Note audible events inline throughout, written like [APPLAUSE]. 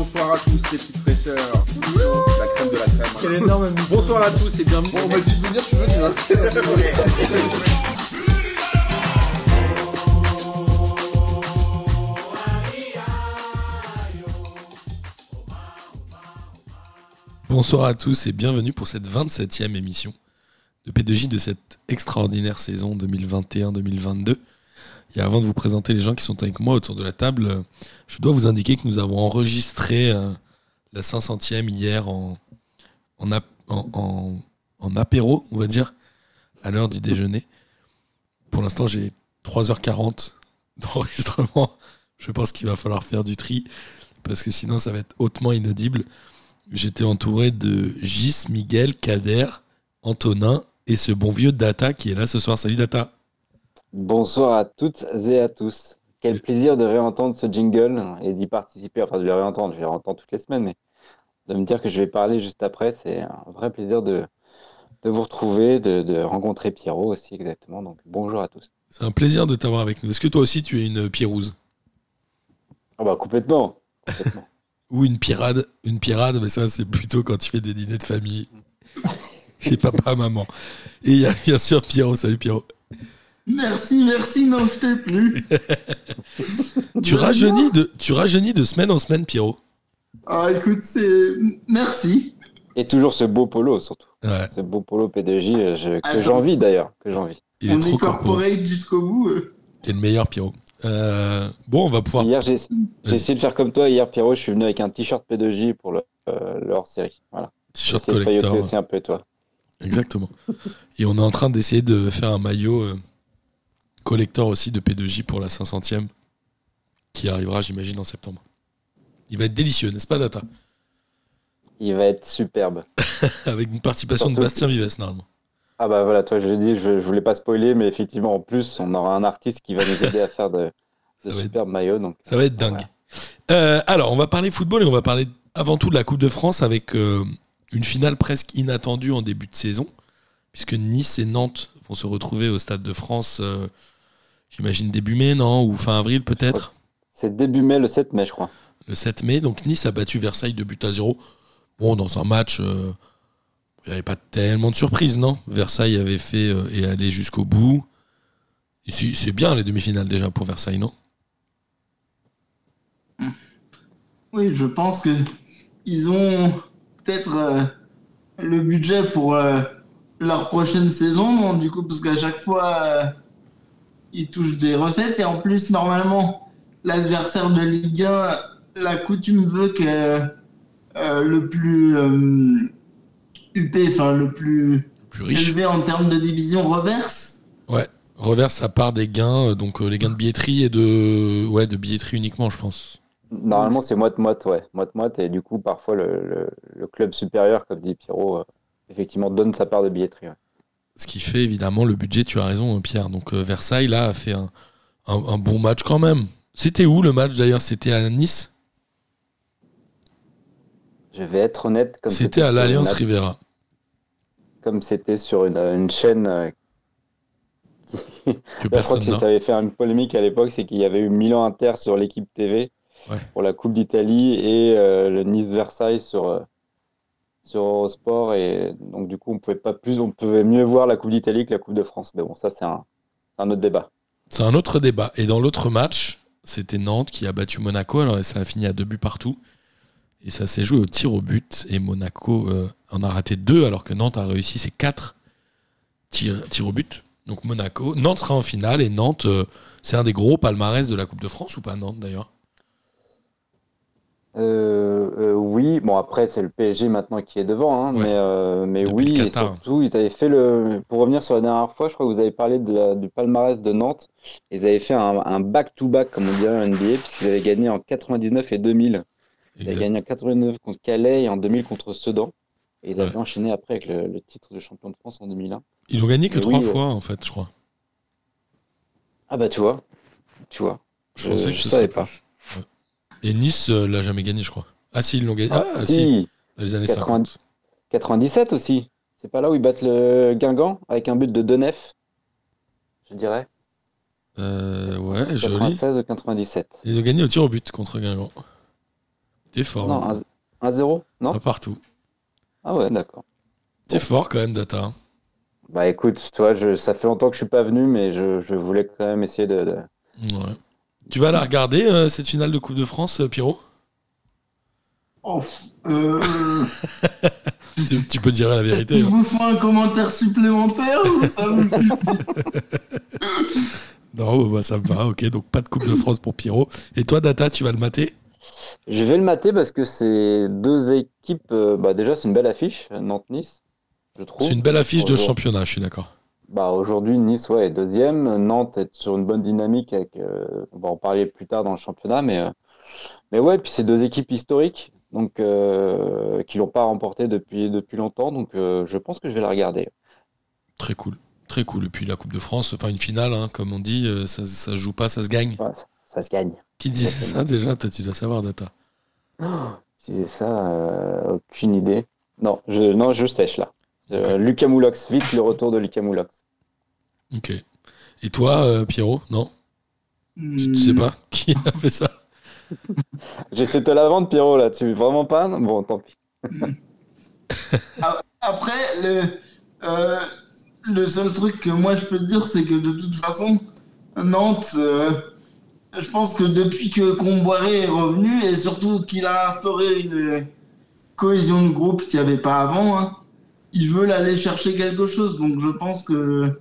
bonsoir à tous les petites fraîcheurs. La crème de la crème. Quel énorme Bonsoir à tous et bienvenue. Bon, on m'a dit de venir, je suis venu. Hein. Bonsoir à tous et bienvenue pour cette 27e émission de P2J de cette extraordinaire saison 2021-2022. Et avant de vous présenter les gens qui sont avec moi autour de la table, euh, je dois vous indiquer que nous avons enregistré euh, la 500e hier en, en, ap- en- en- en apéro, on va dire, à l'heure du déjeuner. Pour l'instant, j'ai 3h40 d'enregistrement. Je pense qu'il va falloir faire du tri parce que sinon, ça va être hautement inaudible. J'étais entouré de Gis, Miguel, Kader, Antonin et ce bon vieux Data qui est là ce soir. Salut Data. Bonsoir à toutes et à tous. Quel plaisir de réentendre ce jingle et d'y participer. Enfin, de le réentendre, je le réentends toutes les semaines, mais de me dire que je vais parler juste après, c'est un vrai plaisir de, de vous retrouver, de, de rencontrer Pierrot aussi, exactement. Donc, bonjour à tous. C'est un plaisir de t'avoir avec nous. Est-ce que toi aussi tu es une pierrouse Ah bah, complètement. complètement. [LAUGHS] Ou une pirade Une pirade, mais ça c'est plutôt quand tu fais des dîners de famille [LAUGHS] chez papa, maman. Et il y a bien sûr Pierrot. Salut Pierrot. Merci, merci, n'en fais plus. [LAUGHS] Tu rajeunis, de, tu rajeunis de semaine en semaine, Pierrot. Ah, écoute, c'est. Merci. Et toujours ce beau polo, surtout. Ouais, Ce beau polo P2J euh, je- que j'envie d'ailleurs. Que j'envie. il est On trop est corporate. jusqu'au bout. euh. T'es le meilleur, Pierrot. Euh, bon, on va pouvoir. Hier, j'ai essayé de faire comme toi. Hier, Pierrot, je suis venu avec un t-shirt P2J pour le, euh, le hors-série. Voilà. T-shirt collector. aussi un peu, toi. Exactement. Et on est en train d'essayer de faire un maillot euh, collector aussi de P2J pour la 500e qui arrivera, j'imagine, en septembre. Il va être délicieux, n'est-ce pas, Data? Il va être superbe. [LAUGHS] Avec une participation de Bastien Vives, normalement. Ah bah voilà, toi je l'ai dit, je, je voulais pas spoiler, mais effectivement en plus on aura un artiste qui va nous aider à faire de, [LAUGHS] de va être- superbes maillots. Donc Ça va être dingue. Euh, alors, on va parler football et on va parler avant tout de la Coupe de France avec euh, une finale presque inattendue en début de saison, puisque Nice et Nantes vont se retrouver au Stade de France, euh, j'imagine début mai, non Ou fin avril peut-être c'est début mai, le 7 mai je crois. le 7 mai. Donc Nice a battu Versailles de but à 0. Bon, dans un match, euh, il n'y avait pas tellement de surprises, non? Versailles avait fait euh, et allé jusqu'au bout. C'est bien les demi-finales déjà pour Versailles, non? Oui, je pense que ils ont peut-être euh, le budget pour euh, leur prochaine saison, du coup, parce qu'à chaque fois, ils touchent des recettes et en plus, normalement, l'adversaire de Ligue 1, la coutume veut que euh, le plus euh, UP, enfin le plus Plus riche. élevé en termes de division reverse. reverse sa part des gains, euh, donc euh, les gains de billetterie et de ouais de billetterie uniquement, je pense. Normalement c'est moite-moite, ouais. Moite-moite, et du coup parfois le, le- le club supérieur, comme dit Pierrot, euh, effectivement donne sa part de billetterie. ouais. Ce qui fait évidemment le budget. Tu as raison, euh, Pierre. Donc euh, Versailles là a fait un, un- un bon match quand même. C'était où le match d'ailleurs? C'était à Nice? Je vais être honnête, comme C'était à l'Alliance Rivera. comme c'était sur une, une chaîne euh, Que [LAUGHS] je crois personne que ça avait fait une polémique à l'époque, c'est qu'il y avait eu Milan Inter sur l'équipe TV Ouais. pour la Coupe d'Italie et euh, le Nice Versailles sur sur Eurosport et donc du coup on pouvait pas plus, on pouvait mieux voir la Coupe d'Italie que la Coupe de France. Mais bon, ça c'est un, un autre débat. C'est un autre débat. Et dans l'autre match, c'était Nantes qui a battu Monaco. Alors ça a fini à deux buts partout. Et ça s'est joué au tir au but. Et Monaco euh, en a raté deux, alors que Nantes a réussi ses quatre tirs, tirs au but. Donc Monaco, Nantes sera en finale. Et Nantes, euh, c'est un des gros palmarès de la Coupe de France ou pas Nantes d'ailleurs? Euh, euh, oui, bon après c'est le PSG maintenant qui est devant, hein, Ouais. mais, euh, mais Depuis oui, et surtout ils avaient fait le, pour revenir sur la dernière fois, je crois que vous avez parlé de la- du palmarès de Nantes, ils avaient fait un back-to-back comme on dirait en NBA, puisqu'ils avaient gagné en 99 et 2000. Ils avaient gagné en 89 contre Calais et en 2000 contre Sedan. Et ils avaient Ouais. enchaîné après avec le, le titre de champion de France en 2001. Ils ont gagné que trois euh, fois, en fait, je crois. Ah bah tu vois, tu vois. Je Euh, pensais que je savais pas. plus. Et Nice euh, l'a jamais gagné, je crois. Ah si, ils l'ont gagné. Ah, Ah, si. si, dans les années 80. 50. 97 aussi. C'est pas là où ils battent le Guingamp avec un but de Denef, je dirais. Euh, ouais, joli. 96 ou 97. Ils ont gagné au tir au but contre Guingamp. T'es fort. Non, Data. 1-0 Non? Pas partout. Ah ouais, d'accord. T'es fort quand même, Data. hein. Bah écoute, toi, je, ça fait longtemps que je suis pas venu, mais je, je voulais quand même essayer de. de- Ouais. Tu vas la regarder, euh, cette finale de Coupe de France, euh, Pierrot Oh, euh, [LAUGHS] tu, tu peux dire la vérité. il hein. vous faut un commentaire supplémentaire ou ça vous [LAUGHS] Non, bah, ça me va, ok. Donc pas de Coupe de France pour Pierrot. Et toi, Data, tu vas le mater Je vais le mater parce que c'est deux équipes. bah déjà, c'est une belle affiche, Nantes-Nice, je trouve. C'est une belle affiche de championnat, je suis d'accord. Bah aujourd'hui, Nice ouais, est deuxième. Nantes est sur une bonne dynamique. Avec, euh, on va en parler plus tard dans le championnat, mais euh, mais ouais, puis c'est deux équipes historiques, donc euh, qui l'ont pas remporté depuis depuis longtemps. Donc je pense que je vais la regarder. Très cool. Très cool. Et puis la Coupe de France, enfin une finale, hein, comme on dit, ça, ça se joue pas, ça se gagne. Ouais, ça, ça se gagne. Qui dit ça déjà? Toi, tu dois savoir, Data. Si c'est ça, euh, aucune idée. Non, je non, je sèche là. Euh, Lucas Moulox, vite le retour de Lucas Moulox. Ok. Et toi, euh, Pierrot Non Tu, tu sais pas [LAUGHS] qui a fait ça J'essaie de te la vendre, Pierrot, là. Tu veux vraiment pas? Bon, tant pis. Après, le, euh, le seul truc que moi je peux te dire, c'est que de toute façon, Nantes, euh, je pense que depuis que Comboiré est revenu, et surtout qu'il a instauré une cohésion de groupe qu'il n'y avait pas avant, hein, ils veulent aller chercher quelque chose. Donc je pense que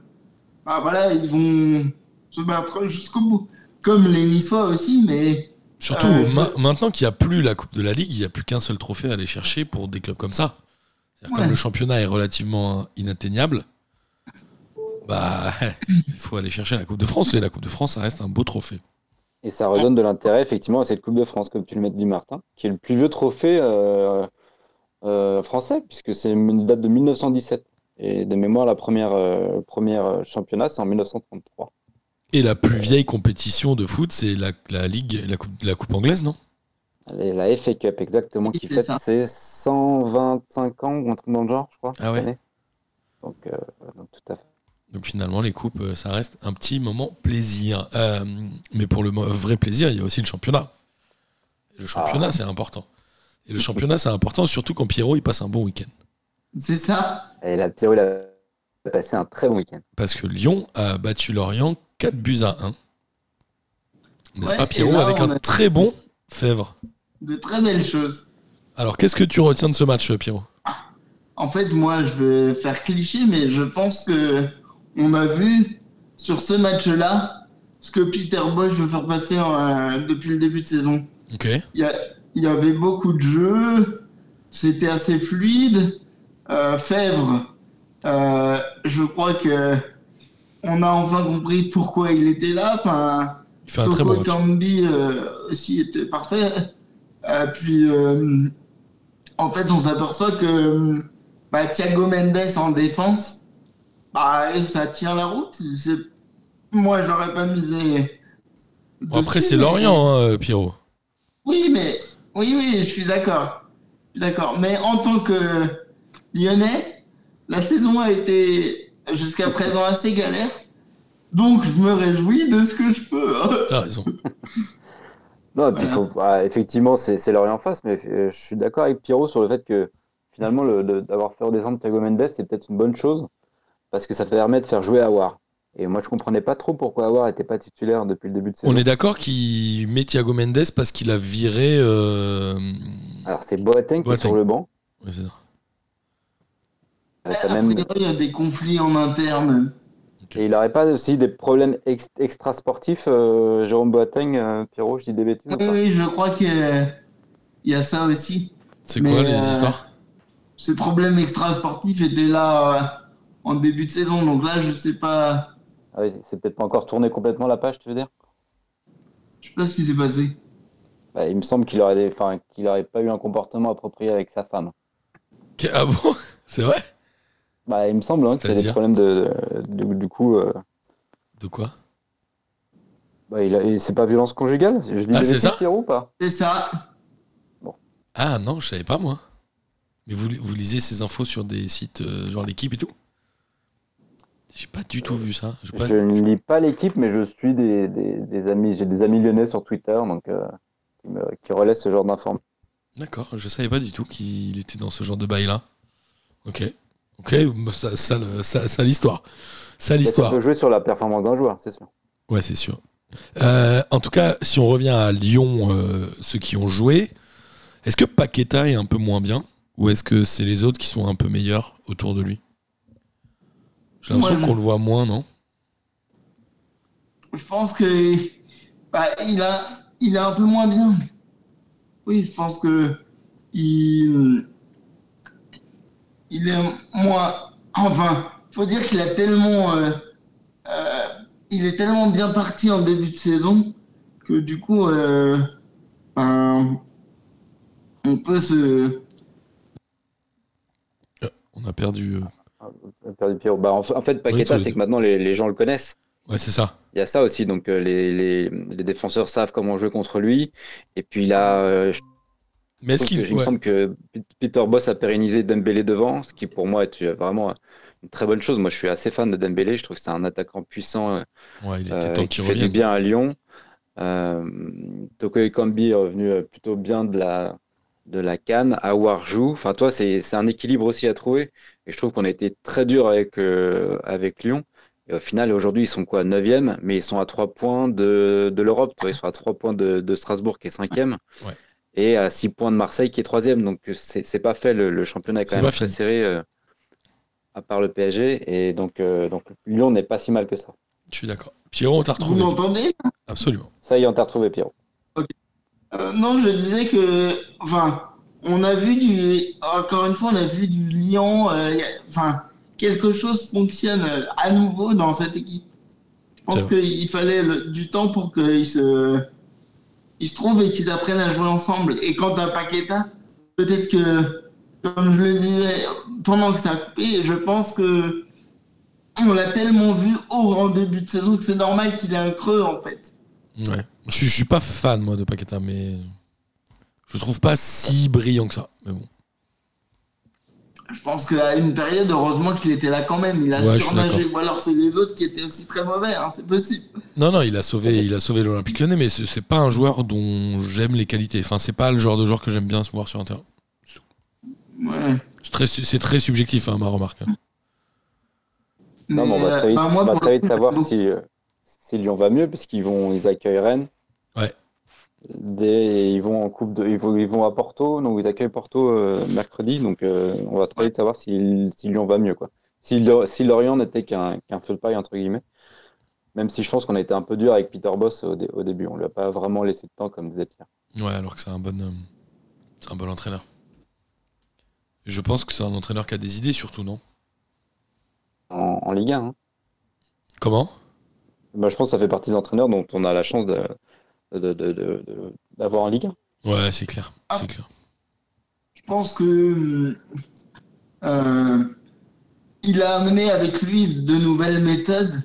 bah, voilà, ils vont se battre jusqu'au bout. Comme les Niçois aussi, mais Surtout Euh, ma- maintenant qu'il n'y a plus la Coupe de la Ligue, il n'y a plus qu'un seul trophée à aller chercher pour des clubs comme ça. Ouais. Comme le championnat est relativement inatteignable, bah [LAUGHS] il faut aller chercher la Coupe de France et la Coupe de France, ça reste un beau trophée. Et ça redonne de l'intérêt, effectivement, à cette Coupe de France, comme tu le mets dit, Martin, qui est le plus vieux trophée euh, français, puisque c'est une date de 1917. Et de mémoire, la première, euh, première euh, championnat, c'est en 1933. Et la plus vieille compétition de foot, c'est la, la Ligue, la coupe, la coupe anglaise, non? Et la FA Cup, exactement, qui c'est fête ses 125 ans, ou un truc dans le genre, je crois. Ah ouais. Donc, euh, donc, tout à fait. Donc finalement, les coupes, euh, ça reste un petit moment plaisir. Euh, mais pour le vrai plaisir, il y a aussi le championnat. Le championnat, Ah. c'est important. Et le championnat, c'est important, surtout quand Pierrot, il passe un bon week-end. c'est ça. Et la Pierrot, il a passé un très bon week-end. Parce que Lyon a battu Lorient 4 buts à 1. N'est-ce Ouais, pas, Pierrot, là, avec un a- très bon Fèvre De très belles choses. Alors, qu'est-ce que tu retiens de ce match, Pierrot? En fait, moi, je vais faire cliché, mais je pense que on a vu sur ce match-là ce que Peter Bosch veut faire passer euh, depuis le début de saison. Ok. Il y, a- il y avait beaucoup de jeux, c'était assez fluide. Euh, Fèvre, euh, je crois que on a enfin compris pourquoi il était là. Enfin, Il fait un très bon. Kambi euh, aussi était parfait. Euh, puis, en fait, on s'aperçoit que bah, Thiago Mendes en défense, bah, ça tient la route. Moi, j'aurais pas misé. Bon, après, c'est Lorient, hein, Pierrot. Oui, mais oui, oui, je suis d'accord. D'accord. Mais en tant que Lyonnais, la saison a été jusqu'à présent assez galère. Donc, je me réjouis de ce que je peux. hein. T'as raison. [LAUGHS] Non, et puis Voilà. faut, bah, effectivement, c'est Lorient en face, mais euh, je suis d'accord avec Pierrot sur le fait que finalement, d'avoir fait redescendre Thiago Mendes, c'est peut-être une bonne chose, parce que ça permet de faire jouer Awar. Et moi, je comprenais pas trop pourquoi Awar n'était pas titulaire depuis le début de saison. On est d'accord qu'il met Thiago Mendes parce qu'il a viré. euh, Alors, c'est Boateng qui est sur le banc. ouais, c'est ça. Euh, même- priori, il y a des conflits en interne. Et il n'aurait pas aussi des problèmes ex- extra-sportifs, euh, Jérôme Boateng, euh, Pierrot, je dis des bêtises ou Oui, oui, je crois qu'il y y a ça aussi. C'est quoi les euh, histoires? Ces problèmes extra-sportifs étaient là euh, en début de saison. Donc là, je sais pas, Ah oui, c'est peut-être pas encore tourné complètement la page, tu veux dire? Je sais pas ce qui s'est passé. Bah, Il me semble qu'il aurait, des... enfin, qu'il aurait pas eu un comportement approprié avec sa femme. Ah bon? [LAUGHS] C'est vrai? Bah, il me semble hein, qu'il y a des problèmes de, de- du coup. euh, De quoi? Bah, il a... c'est pas violence conjugale? Je dis Ah, c'est ça? Pierrot, ou pas? C'est ça. Ah non, je savais pas moi. Mais vous, vous lisez ces infos sur des sites euh, genre l'équipe et tout? J'ai pas du tout vu ça. Pas- Je ne lis pas l'équipe, mais je suis des, des- des amis. J'ai des amis lyonnais sur Twitter, donc euh, qui, me... qui relaient ce genre d'informations. D'accord, je savais pas du tout qu'il était dans ce genre de bail-là. Ok. Ok, bah, ça, ça, ça, ça l'histoire. Ça l'histoire. peut jouer sur la performance d'un joueur, c'est sûr. Ouais, c'est sûr. Euh, en tout cas, si on revient à Lyon, euh, ceux qui ont joué, est-ce que Paqueta est un peu moins bien? Ou est-ce que c'est les autres qui sont un peu meilleurs autour de lui? J'ai l'impression qu'on le voit moins, non? Je pense que bah, il a il est un peu moins bien. Oui, je pense que il il est moins enfin, faut dire qu'il a tellement euh, euh, il est tellement bien parti en début de saison que du coup euh, ben, on peut se On a perdu. Pierrot. Bah, en, fa- en fait, Paqueta, c'est que maintenant les, les gens le connaissent. Ouais, c'est ça. Il y a ça aussi, donc euh, les, les, les défenseurs savent comment jouer contre lui. Et puis là, euh, je Mais est-ce qu'il. il me ouais. semble que Peter Boss a pérennisé Dembélé devant, ce qui pour moi est vraiment une très bonne chose. Moi, je suis assez fan de Dembélé. Je trouve que c'est un attaquant puissant euh, Ouais, il était euh, temps qui fait du bien à Lyon. Euh, Toko Ekambi est revenu plutôt bien de la, de la canne. Awar joue. Enfin, toi, c'est c'est un équilibre aussi à trouver. Et je trouve qu'on a été très dur avec, euh, avec Lyon. Et au final, aujourd'hui, ils sont quoi 9e, mais ils sont à 3 points de, de l'Europe. Ils sont à 3 points de, de Strasbourg qui est 5e. Ouais. Et à 6 points de Marseille qui est 3e. Donc, c'est c'est pas fait. Le, le championnat est quand même très serré, euh, à part le PSG. Et donc, euh, donc Lyon n'est pas si mal que ça. Je suis d'accord. Pierrot, on t'a vous retrouvé. m'entendez? Absolument. Ça y est, on t'a retrouvé, Pierrot. Euh, non, je disais que, enfin, on a vu du, encore une fois, on a vu du Lyon, euh, enfin, quelque chose fonctionne euh, à nouveau dans cette équipe. Je pense qu'il fallait le- du temps pour qu'ils se, ils se trouvent et qu'ils apprennent à jouer ensemble. Et quant à Paqueta, peut-être que, comme je le disais pendant que ça a coupé, je pense que on l'a tellement vu haut en début de saison que c'est normal qu'il ait un creux en fait. Ouais. Je je suis pas fan, moi, de Paqueta, mais. Je le trouve pas si brillant que ça. Mais bon. Je pense qu'à une période, heureusement qu'il était là quand même. Il a Ouais, surnagé. Ou alors c'est les autres qui étaient aussi très mauvais, hein, c'est possible. Non, non, il a sauvé, il a sauvé l'Olympique Lyonnais, mais c'est pas un joueur dont j'aime les qualités. Enfin, c'est pas le genre de joueur que j'aime bien se voir sur un terrain. Ouais. C'est très, subjectif, hein, ma remarque. Non, mais on va euh, très vite, bah, moi, on va pour très vite savoir si, euh, si Lyon va mieux, puisqu'ils vont, ils accueillent Rennes. Des- ils vont en coupe de, ils vont, ils vont à Porto, donc ils accueillent Porto euh, mercredi, donc euh, on va très vite savoir si, si Lyon va mieux, quoi. Si, Lo- si Lorient n'était qu'un qu'un feu de paille, entre guillemets. Même si je pense qu'on a été un peu dur avec Peter Boss au, dé- au début, on lui a pas vraiment laissé de temps, comme disait Pierre. Ouais, alors que c'est un bon, euh, c'est un bon entraîneur. Et je pense que c'est un entraîneur qui a des idées, surtout, non? En, en Ligue 1, hein. Comment? Bah, je pense que ça fait partie des entraîneurs dont on a la chance de, de- de- de- de- d'avoir en Ligue 1. Ouais, c'est clair, Ah. c'est clair. Je pense que euh, il a amené avec lui de nouvelles méthodes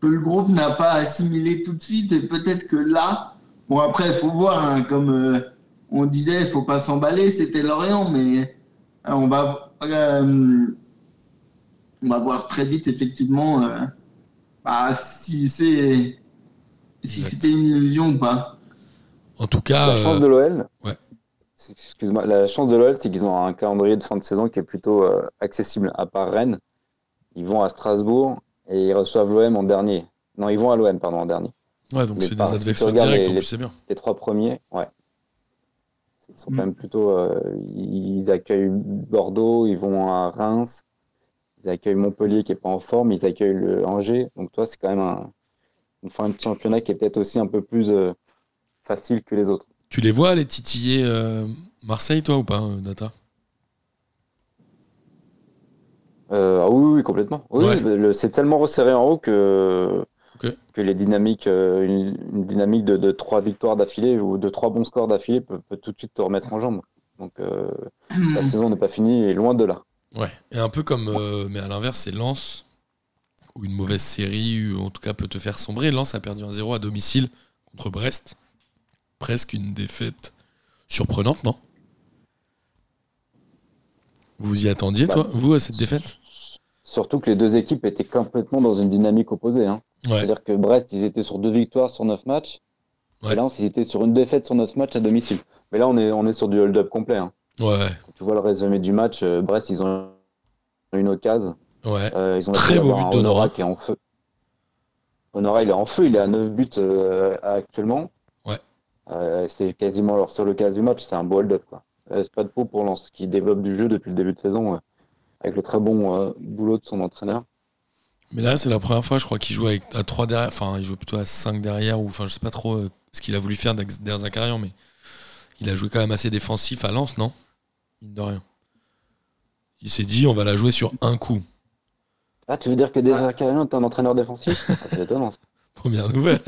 que le groupe n'a pas assimilées tout de suite et peut-être que là, bon après il faut voir, hein, comme euh, on disait, il faut pas s'emballer, c'était Lorient, mais euh, on va euh, on va voir très vite effectivement euh, bah, si c'est si c'était une illusion ou pas. En tout cas, La chance euh, de l'OL, ouais. c'est- excuse-moi, la chance de l'OL, c'est qu'ils ont un calendrier de fin de saison qui est plutôt euh, accessible. À part Rennes, ils vont à Strasbourg et ils reçoivent l'OM en dernier. Non, ils vont à l'OM, pardon, en dernier. ouais, donc c'est des adversaires directs, les- en les- plus, c'est bien. Les trois premiers, ouais. Ils sont quand même plutôt. euh, ils accueillent Bordeaux, ils vont à Reims, ils accueillent Montpellier qui est pas en forme, ils accueillent le Angers. Donc toi, c'est quand même un- une fin de championnat qui est peut-être aussi un peu plus euh, facile que les autres. Tu les vois les titiller euh, Marseille, toi, ou pas, euh, Data? Euh, ah oui, oui, complètement. Oui, Ouais. c'est tellement resserré en haut que, que les dynamiques, une, une dynamique de, de trois victoires d'affilée ou de trois bons scores d'affilée peut, peut tout de suite te remettre en jambe. Donc euh, la [CLEARS THROAT] saison n'est pas finie et loin de là. Ouais. Et un peu comme, euh, mais à l'inverse, c'est Lens, ou une mauvaise série, ou en tout cas peut te faire sombrer. Lens a perdu 1-0 à domicile contre Brest. Presque une défaite surprenante, non? Vous y attendiez, Bah, toi, vous, à cette défaite? Surtout que les deux équipes étaient complètement dans une dynamique opposée. hein. Ouais. C'est-à-dire que Brest, ils étaient sur deux victoires sur neuf matchs. Ouais. Et Lens, ils étaient sur une défaite sur neuf matchs à domicile. Mais là, on est, on est sur du hold-up complet. hein. Ouais, Tu vois le résumé du match. euh, Brest, ils ont une occasion. Ouais. Euh, ils ont Très beau but d'Honora. Honora qui est en feu. Honora, il est en feu, il est à 9 buts euh, actuellement. Ouais. Euh, c'est quasiment leur seule occasion du match, c'est un beau hold-up. quoi. C'est pas de peau pour Lens, qui développe du jeu depuis le début de saison, avec le très bon boulot de son entraîneur. Mais là, c'est la première fois, je crois, qu'il joue avec, à 3 derrière. Enfin, il joue plutôt à 5 derrière, ou enfin, je sais pas trop ce qu'il a voulu faire derrière Zakarian, mais il a joué quand même assez défensif à Lens, non? Mine de rien. Il s'est dit, on va la jouer sur un coup. Ah, tu veux dire que déjà Carillon est un entraîneur défensif [LAUGHS] ah, C'est étonnant. [LAUGHS] Première nouvelle.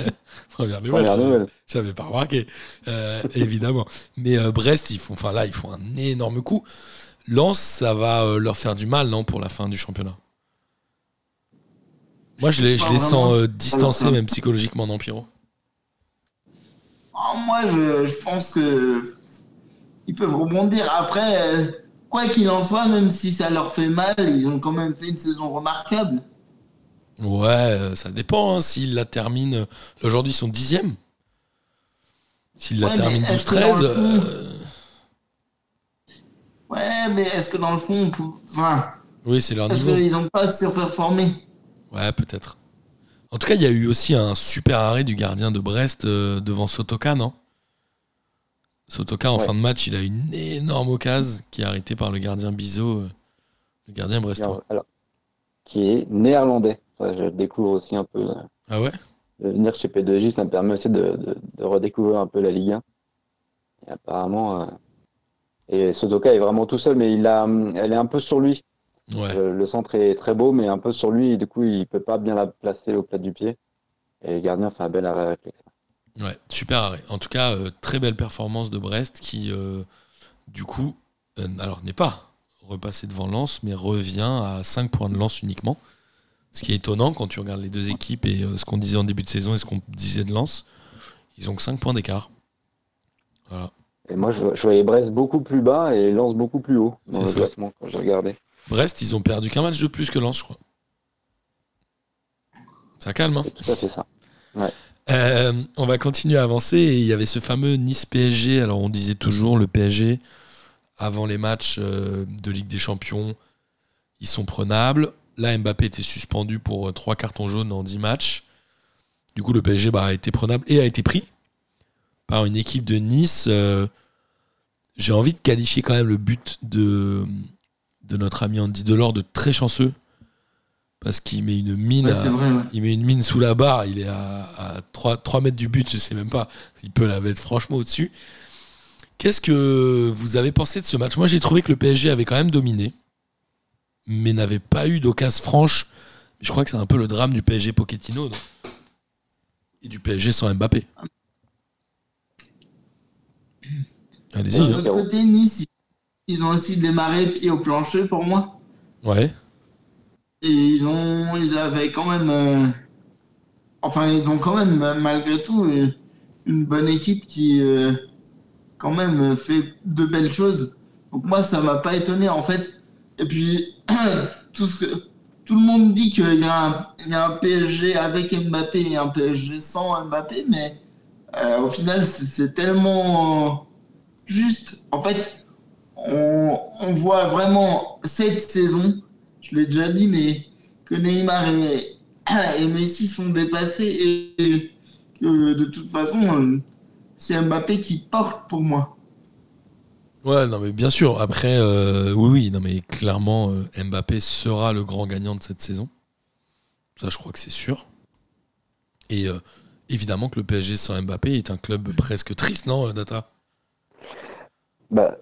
Première nouvelle. J'avais- nouvelle. J'avais pas remarqué, euh, évidemment. Mais euh, Brest, ils font, enfin là, ils font un énorme coup. Lens, ça va euh, leur faire du mal, non, pour la fin du championnat? Moi, je les, je sens euh, distancés, même psychologiquement, non, Pierrot? Ah, moi, je, je pense que ils peuvent rebondir. Après, euh, quoi qu'il en soit, même si ça leur fait mal, ils ont quand même fait une saison remarquable. Ouais, euh, ça dépend. Hein, S'ils la terminent. Aujourd'hui, ils sont dixièmes. S'ils la Ouais, terminent est-ce que dans 12-13. le fond- euh, Ouais, mais est-ce que dans le fond, on peut- enfin, Oui, c'est leur est-ce niveau. qu'ils n'ont pas surperformé Ouais, peut-être. En tout cas, il y a eu aussi un super arrêt du gardien de Brest euh, devant Sotoka, non? Sotoka, en Ouais. fin de match, il a une énorme occasion qui est arrêtée par le gardien Bizot, euh, le gardien brestois. Alors, qui est néerlandais. Je découvre aussi un peu. euh, Ah ouais? de venir chez P2J, ça me permet aussi de, de- de redécouvrir un peu la Ligue 1. Et apparemment, euh, et Sotoka est vraiment tout seul, mais il a, elle est un peu sur lui. Ouais. Euh, le centre est très beau, mais un peu sur lui, et du coup, il peut pas bien la placer au plat du pied. Et le gardien fait un bel arrêt réflexe. Ouais, super arrêt. En tout cas, euh, très belle performance de Brest qui, euh, du coup, euh, alors n'est pas repassé devant Lens, mais revient à 5 points de Lens uniquement. Ce qui est étonnant quand tu regardes les deux équipes et ce qu'on disait en début de saison et ce qu'on disait de Lens. Ils ont que 5 points d'écart. Voilà. Et moi, je, je voyais Brest beaucoup plus bas et Lens beaucoup plus haut dans C'est le classement quand j'ai regardé. Brest, ils ont perdu qu'un match de plus que Lens, je crois. Ça calme, hein C'est tout à fait ça. Euh, on va continuer à avancer il y avait ce fameux Nice-PSG. Alors on disait toujours le PSG avant les matchs euh, de Ligue des Champions, ils sont prenables. Là, Mbappé était suspendu pour euh, trois cartons jaunes en 10 matchs. Du coup, le PSG bah, a été prenable et a été pris par une équipe de Nice. J'ai envie de qualifier quand même le but de, de notre ami Andy Delors de très chanceux parce qu'il met une mine Ouais, à- c'est vrai, ouais. il met une mine sous la barre, il est à, à 3, 3 mètres du but, je sais même pas. Il peut la mettre franchement au-dessus. Qu'est-ce que vous avez pensé de ce match? Moi, j'ai trouvé que le PSG avait quand même dominé, mais n'avait pas eu d'occasion franche. Je crois que c'est un peu le drame du PSG Pochettino non? Et du PSG sans Mbappé. Allez-y. De hein. l'autre côté, Nice, ils ont aussi démarré pied au plancher pour moi. Ouais. Et ils ont, ils avaient quand même, euh, enfin, ils ont quand même, malgré tout, euh, une bonne équipe qui, euh, quand même, fait de belles choses. Donc moi, ça m'a pas étonné, en fait. Et puis, [COUGHS] tout ce que, tout le monde dit qu'il y, a un- PSG avec Mbappé et un PSG sans Mbappé, mais au final, c'est tellement juste. En fait, on voit vraiment cette saison, je l'ai déjà dit, mais que Neymar et, [COUGHS] et Messi sont dépassés et que de toute façon, c'est Mbappé qui porte pour moi. Ouais, non, mais bien sûr. Après, euh, oui, oui, non, mais clairement, euh, Mbappé sera le grand gagnant de cette saison. Ça, je crois que c'est sûr. Et euh, évidemment que le PSG sans Mbappé est un club presque triste, non, Data? Bah,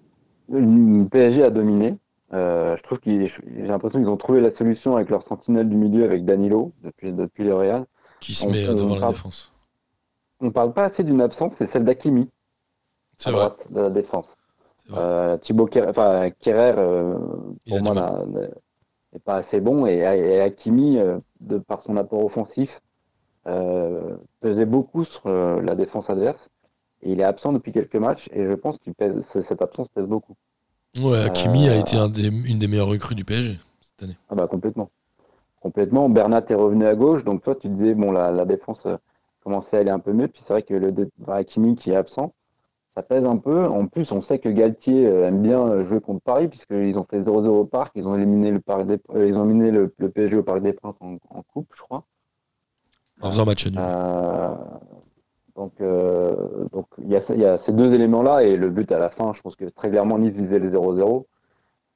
le PSG a dominé. Euh, je trouve qu'ils, j'ai l'impression qu'ils ont trouvé la solution avec leur sentinelle du milieu avec Danilo depuis, depuis le Real. Qui se On- met on devant la parle- défense. On parle pas assez d'une absence, c'est celle d'Akimi C'est à vrai. droite de la défense. Euh, Thibaut Kerrer, enfin, Kerrer, euh, pour moi, n'est pas assez bon. Et, et Hakimi, euh, de par son apport offensif, pesait beaucoup sur la défense adverse. Et il est absent depuis quelques matchs. Et je pense que cette absence pèse beaucoup. Ouais, Hakimi a euh, été un des- une des meilleures recrues du PSG cette année. Ah bah complètement. Complètement. Bernat est revenu à gauche. Donc toi, tu disais, bon, la, la défense euh, commençait à aller un peu mieux. Puis c'est vrai que le Hakimi qui est absent, ça pèse un peu. En plus, on sait que Galtier euh, aime bien euh, jouer contre Paris, puisqu'ils ont fait 0-0 au Parc, ils ont éliminé le, Parc des, euh, ils ont éliminé le, le PSG au Parc des Princes en, en Coupe, je crois. En faisant match nul. Euh, donc, euh, donc il y, a, il y a ces deux éléments-là et le but à la fin, je pense que très clairement Nice visait le 0-0.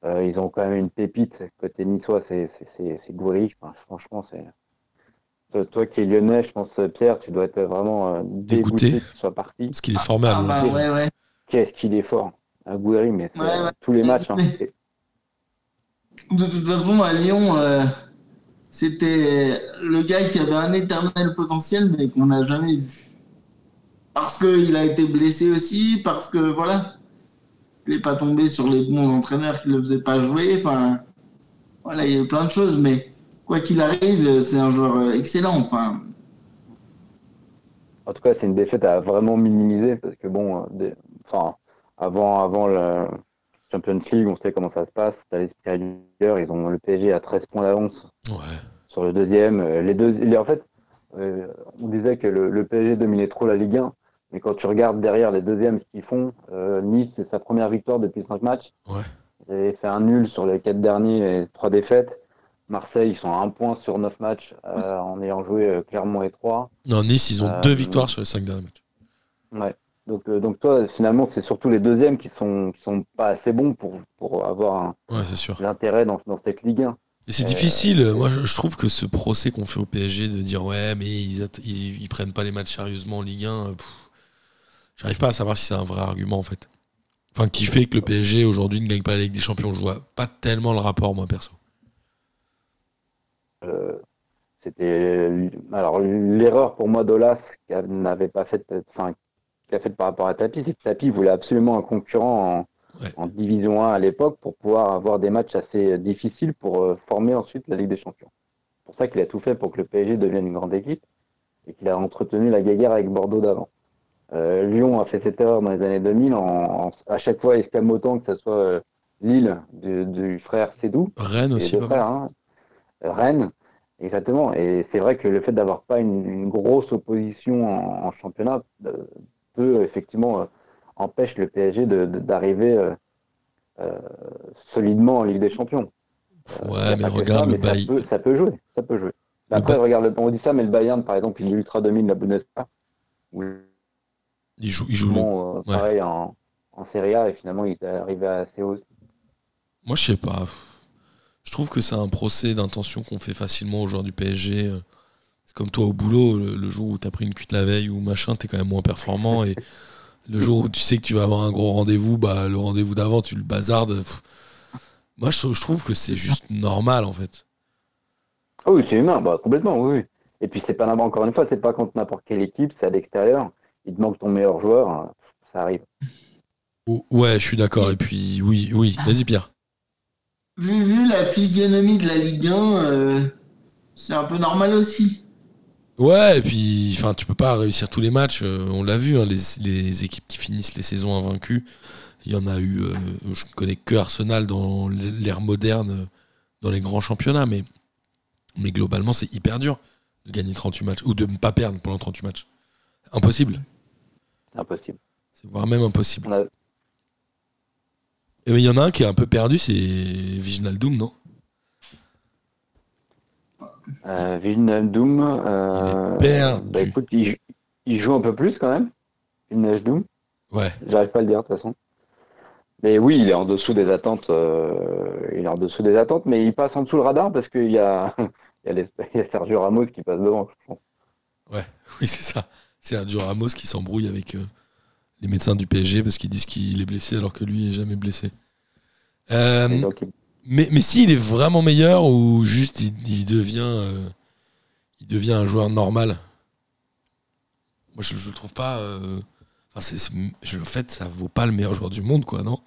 Euh, ils ont quand même une pépite côté niçois, c'est c'est- c'est- c'est Gouiri. Enfin, franchement, c'est toi, toi qui es lyonnais, je pense Pierre, tu dois être vraiment euh, Dégoûté. qu'il soit parti. Parce qu'il est formé à Ah bah ouais, ouais. Qu'est-ce qu'il est fort, un Gouiri, mais c'est, Ouais, ouais. tous les matchs. Hein, c'est- De toute façon, à Lyon, euh, c'était le gars qui avait un éternel potentiel, mais qu'on n'a jamais vu. Parce qu'il a été blessé aussi, parce que voilà, il n'est pas tombé sur les bons entraîneurs qui ne le faisaient pas jouer. Enfin, voilà, il y a eu plein de choses, mais quoi qu'il arrive, c'est un joueur euh, excellent. Enfin, En tout cas, c'est une défaite à vraiment minimiser parce que bon, euh, des- enfin, avant, avant le Champions League, on sait comment ça se passe. T'as l'esprit ailleurs, ils ont le PSG à 13 points d'avance Ouais. sur le deuxième. Euh, Les deux, en fait, on disait que le, le PSG dominait trop la Ligue 1, mais quand tu regardes derrière les deuxièmes ce qu'ils font, euh, Nice c'est sa première victoire depuis 5 matchs. Ouais. Avaient fait un nul sur les quatre derniers et trois défaites. Marseille, ils sont à un point sur 9 matchs euh, en ayant joué euh, Clermont et 3. Non, Nice, ils ont Euh, deux victoires sur les cinq derniers matchs. Ouais. Donc, euh, donc toi, finalement, c'est surtout les deuxièmes qui sont, qui sont pas assez bons pour, pour avoir Ouais, l'intérêt dans, dans cette Ligue 1. Et c'est Euh, difficile. Moi, je, je trouve que ce procès qu'on fait au PSG de dire ouais, mais ils, ils, ils prennent pas les matchs sérieusement en Ligue 1, euh, pff, j'arrive pas à savoir si c'est un vrai argument en fait. Enfin, qui fait que le PSG aujourd'hui ne gagne pas la Ligue des Champions. Je vois pas tellement le rapport, moi perso. Euh, C'était alors l'erreur pour moi d'Olas n'avait pas fait, enfin, qui a fait par rapport à Tapi, c'est que Tapi voulait absolument un concurrent en, Ouais. en Division 1 à l'époque pour pouvoir avoir des matchs assez difficiles pour euh, former ensuite la Ligue des Champions. C'est pour ça qu'il a tout fait pour que le PSG devienne une grande équipe et qu'il a entretenu la guéguerre avec Bordeaux d'avant. Euh, Lyon a fait cette erreur dans les années 2000 en, en- à chaque fois escamotant que ce soit euh, Lille du, du frère Sédou Rennes aussi, pas frères, hein. Rennes, exactement. Et c'est vrai que le fait d'avoir pas une, une grosse opposition en, en championnat euh, peut effectivement euh, empêche le PSG d'arriver euh, solidement en Ligue des Champions. Ouais, mais regarde ça, le mais ça peut, ça peut jouer, ça peut jouer. Le Après, Ba- regarde, on dit ça, mais le Bayern, par exemple, il ultra domine la Bundesliga. Où Il joue, il joue le- bon, euh, ouais. pareil en, en Serie A et finalement il est arrivé assez haut. Moi, je sais pas. Je trouve que c'est un procès d'intention qu'on fait facilement aux joueurs du PSG. C'est comme toi au boulot, le, jour où t'as pris une cuite la veille ou machin, t'es quand même moins performant. Et le jour où tu sais que tu vas avoir un gros rendez-vous, bah, le rendez-vous d'avant, tu le bazardes. Moi, je, trouve que c'est juste normal, en fait. Ah oui, c'est humain, bah, complètement, oui. oui. Et puis c'est pas encore une fois, c'est pas contre n'importe quelle équipe, c'est à l'extérieur. Il te manque ton meilleur joueur, euh, ça arrive. Ou- Ouais, je suis d'accord. Et puis, oui, oui. Vas-y, Pierre. vu, vu la physionomie de la Ligue 1, euh, c'est un peu normal aussi. Ouais, et puis, enfin, tu peux pas réussir tous les matchs. euh, on l'a vu, hein, les, les équipes qui finissent les saisons invaincues. Il y en a eu, euh, je ne connais que Arsenal dans l'ère moderne, dans les grands championnats, mais, mais globalement, c'est hyper dur de gagner 38 matchs ou de ne pas perdre pendant 38 matchs. Impossible. Impossible. C'est voire même impossible. On a- Et mais il y en a un qui est un peu perdu, c'est Viginal Doom, non? Euh, euh, Il est perdu. bah, écoute, il, il joue un peu plus quand même. Villeneuve-Doom, Ouais. j'arrive pas à le dire de toute façon. Mais oui, il est en dessous des attentes. euh, il est en dessous des attentes, mais il passe en dessous le radar parce qu'il y a, [LAUGHS] il y a, les- il y a Sergio Ramos qui passe devant. je pense. [LAUGHS] Oui, c'est ça. C'est Sergio Ramos qui s'embrouille avec euh, les médecins du PSG parce qu'ils disent qu'il est blessé alors que lui est jamais blessé. Euh, il- mais mais s'il est vraiment meilleur ou juste il, il devient euh, il devient un joueur normal? Moi je je le trouve pas. euh, enfin, c'est- c'est- je- en fait ça vaut pas le meilleur joueur du monde quoi non?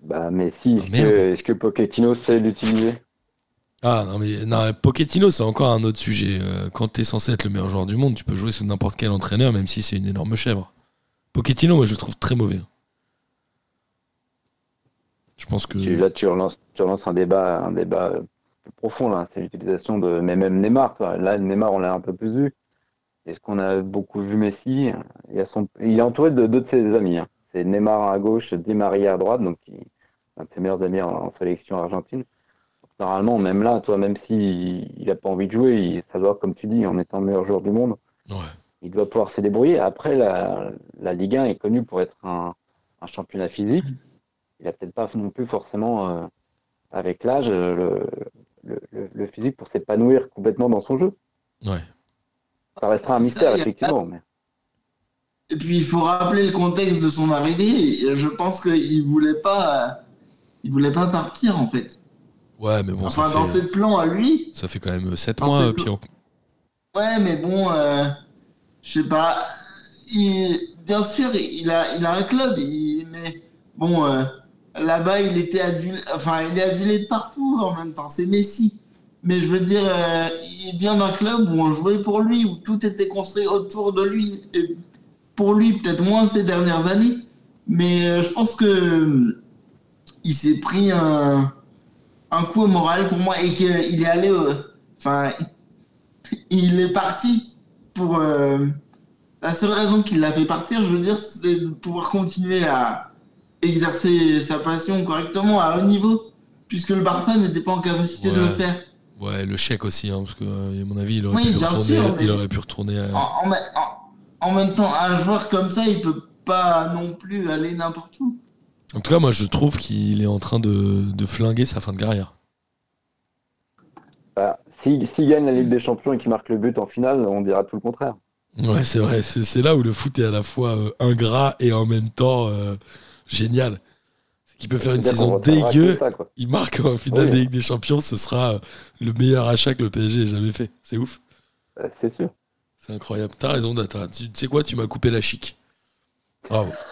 Bah, mais si, Ah, est-ce que, est-ce que Pochettino sait l'utiliser? Ah non mais non, Pochettino c'est encore un autre sujet. Euh, Quand t'es censé être le meilleur joueur du monde tu peux jouer sous n'importe quel entraîneur même si c'est une énorme chèvre. Pochettino moi je le trouve très mauvais. Je pense que Tu- Là, tu relances, tu relances un débat, débat euh, plus profond. Là, c'est l'utilisation de, mais même Neymar. quoi. Là, Neymar, on l'a un peu plus vu. Est-ce qu'on a beaucoup vu Messi? Il, est entouré de deux de ses amis. hein. c'est Neymar à gauche, Di Maria à droite, donc un de ses meilleurs amis en sélection argentine. Normalement, même là, toi, même s'il il a pas envie de jouer, il, ça doit, comme tu dis, en étant le meilleur joueur du monde, Ouais. il doit pouvoir se débrouiller. Après, la, la Ligue 1 est connue pour être un, un championnat physique. Il a peut-être pas non plus forcément, euh, avec l'âge, le, le, le- le physique pour s'épanouir complètement dans son jeu. Ouais. Ça restera un mystère, effectivement. Mais... Et puis il faut rappeler le contexte de son arrivée. Je pense qu'il voulait pas, il voulait pas partir en fait. Ouais, mais bon, enfin, ça, dans fait, ses plans à lui. ça fait quand même 7 dans mois, euh, Pierrot. Ouais, mais bon, euh, je sais pas. Il, bien sûr, il a, il a un club, il- mais bon, euh, là-bas, il était adulé, enfin, il est adulé de partout en même temps. C'est Messi. Mais je veux dire, euh, il vient d'un club où on jouait pour lui, où tout était construit autour de lui. Et pour lui, peut-être moins ces dernières années. Mais euh, je pense que euh, il s'est pris un, un coup au moral pour moi et qu'il est allé. au- Enfin, il est parti pour. euh, la seule raison qu'il l'a fait partir, je veux dire, c'est de pouvoir continuer à exercer sa passion correctement à haut niveau, puisque le Barça n'était pas en capacité de le faire. Ouais, le chèque aussi, hein, parce que, euh, à mon avis, il aurait, Oui, pu, retourner, sûr, mais- il aurait pu retourner à... En, en me- en- en même temps, un joueur comme ça, il peut pas non plus aller n'importe où. En tout cas, moi, je trouve qu'il est en train de, de flinguer sa fin de carrière. Bah, S'il gagne la Ligue des Champions et qu'il marque le but en finale, on dira tout le contraire. Ouais, c'est vrai. C'est là où le foot est à la fois euh, ingrat et en même temps euh, génial. C'est qu'il peut faire une saison dégueu. ça. Il marque en finale Oui. des Ligue des Champions. Ce sera euh, le meilleur achat que le PSG ait jamais fait. C'est ouf. C'est sûr. C'est incroyable. T'as raison, Data. Tu sais quoi? Tu m'as coupé la chic. Bravo. [LAUGHS]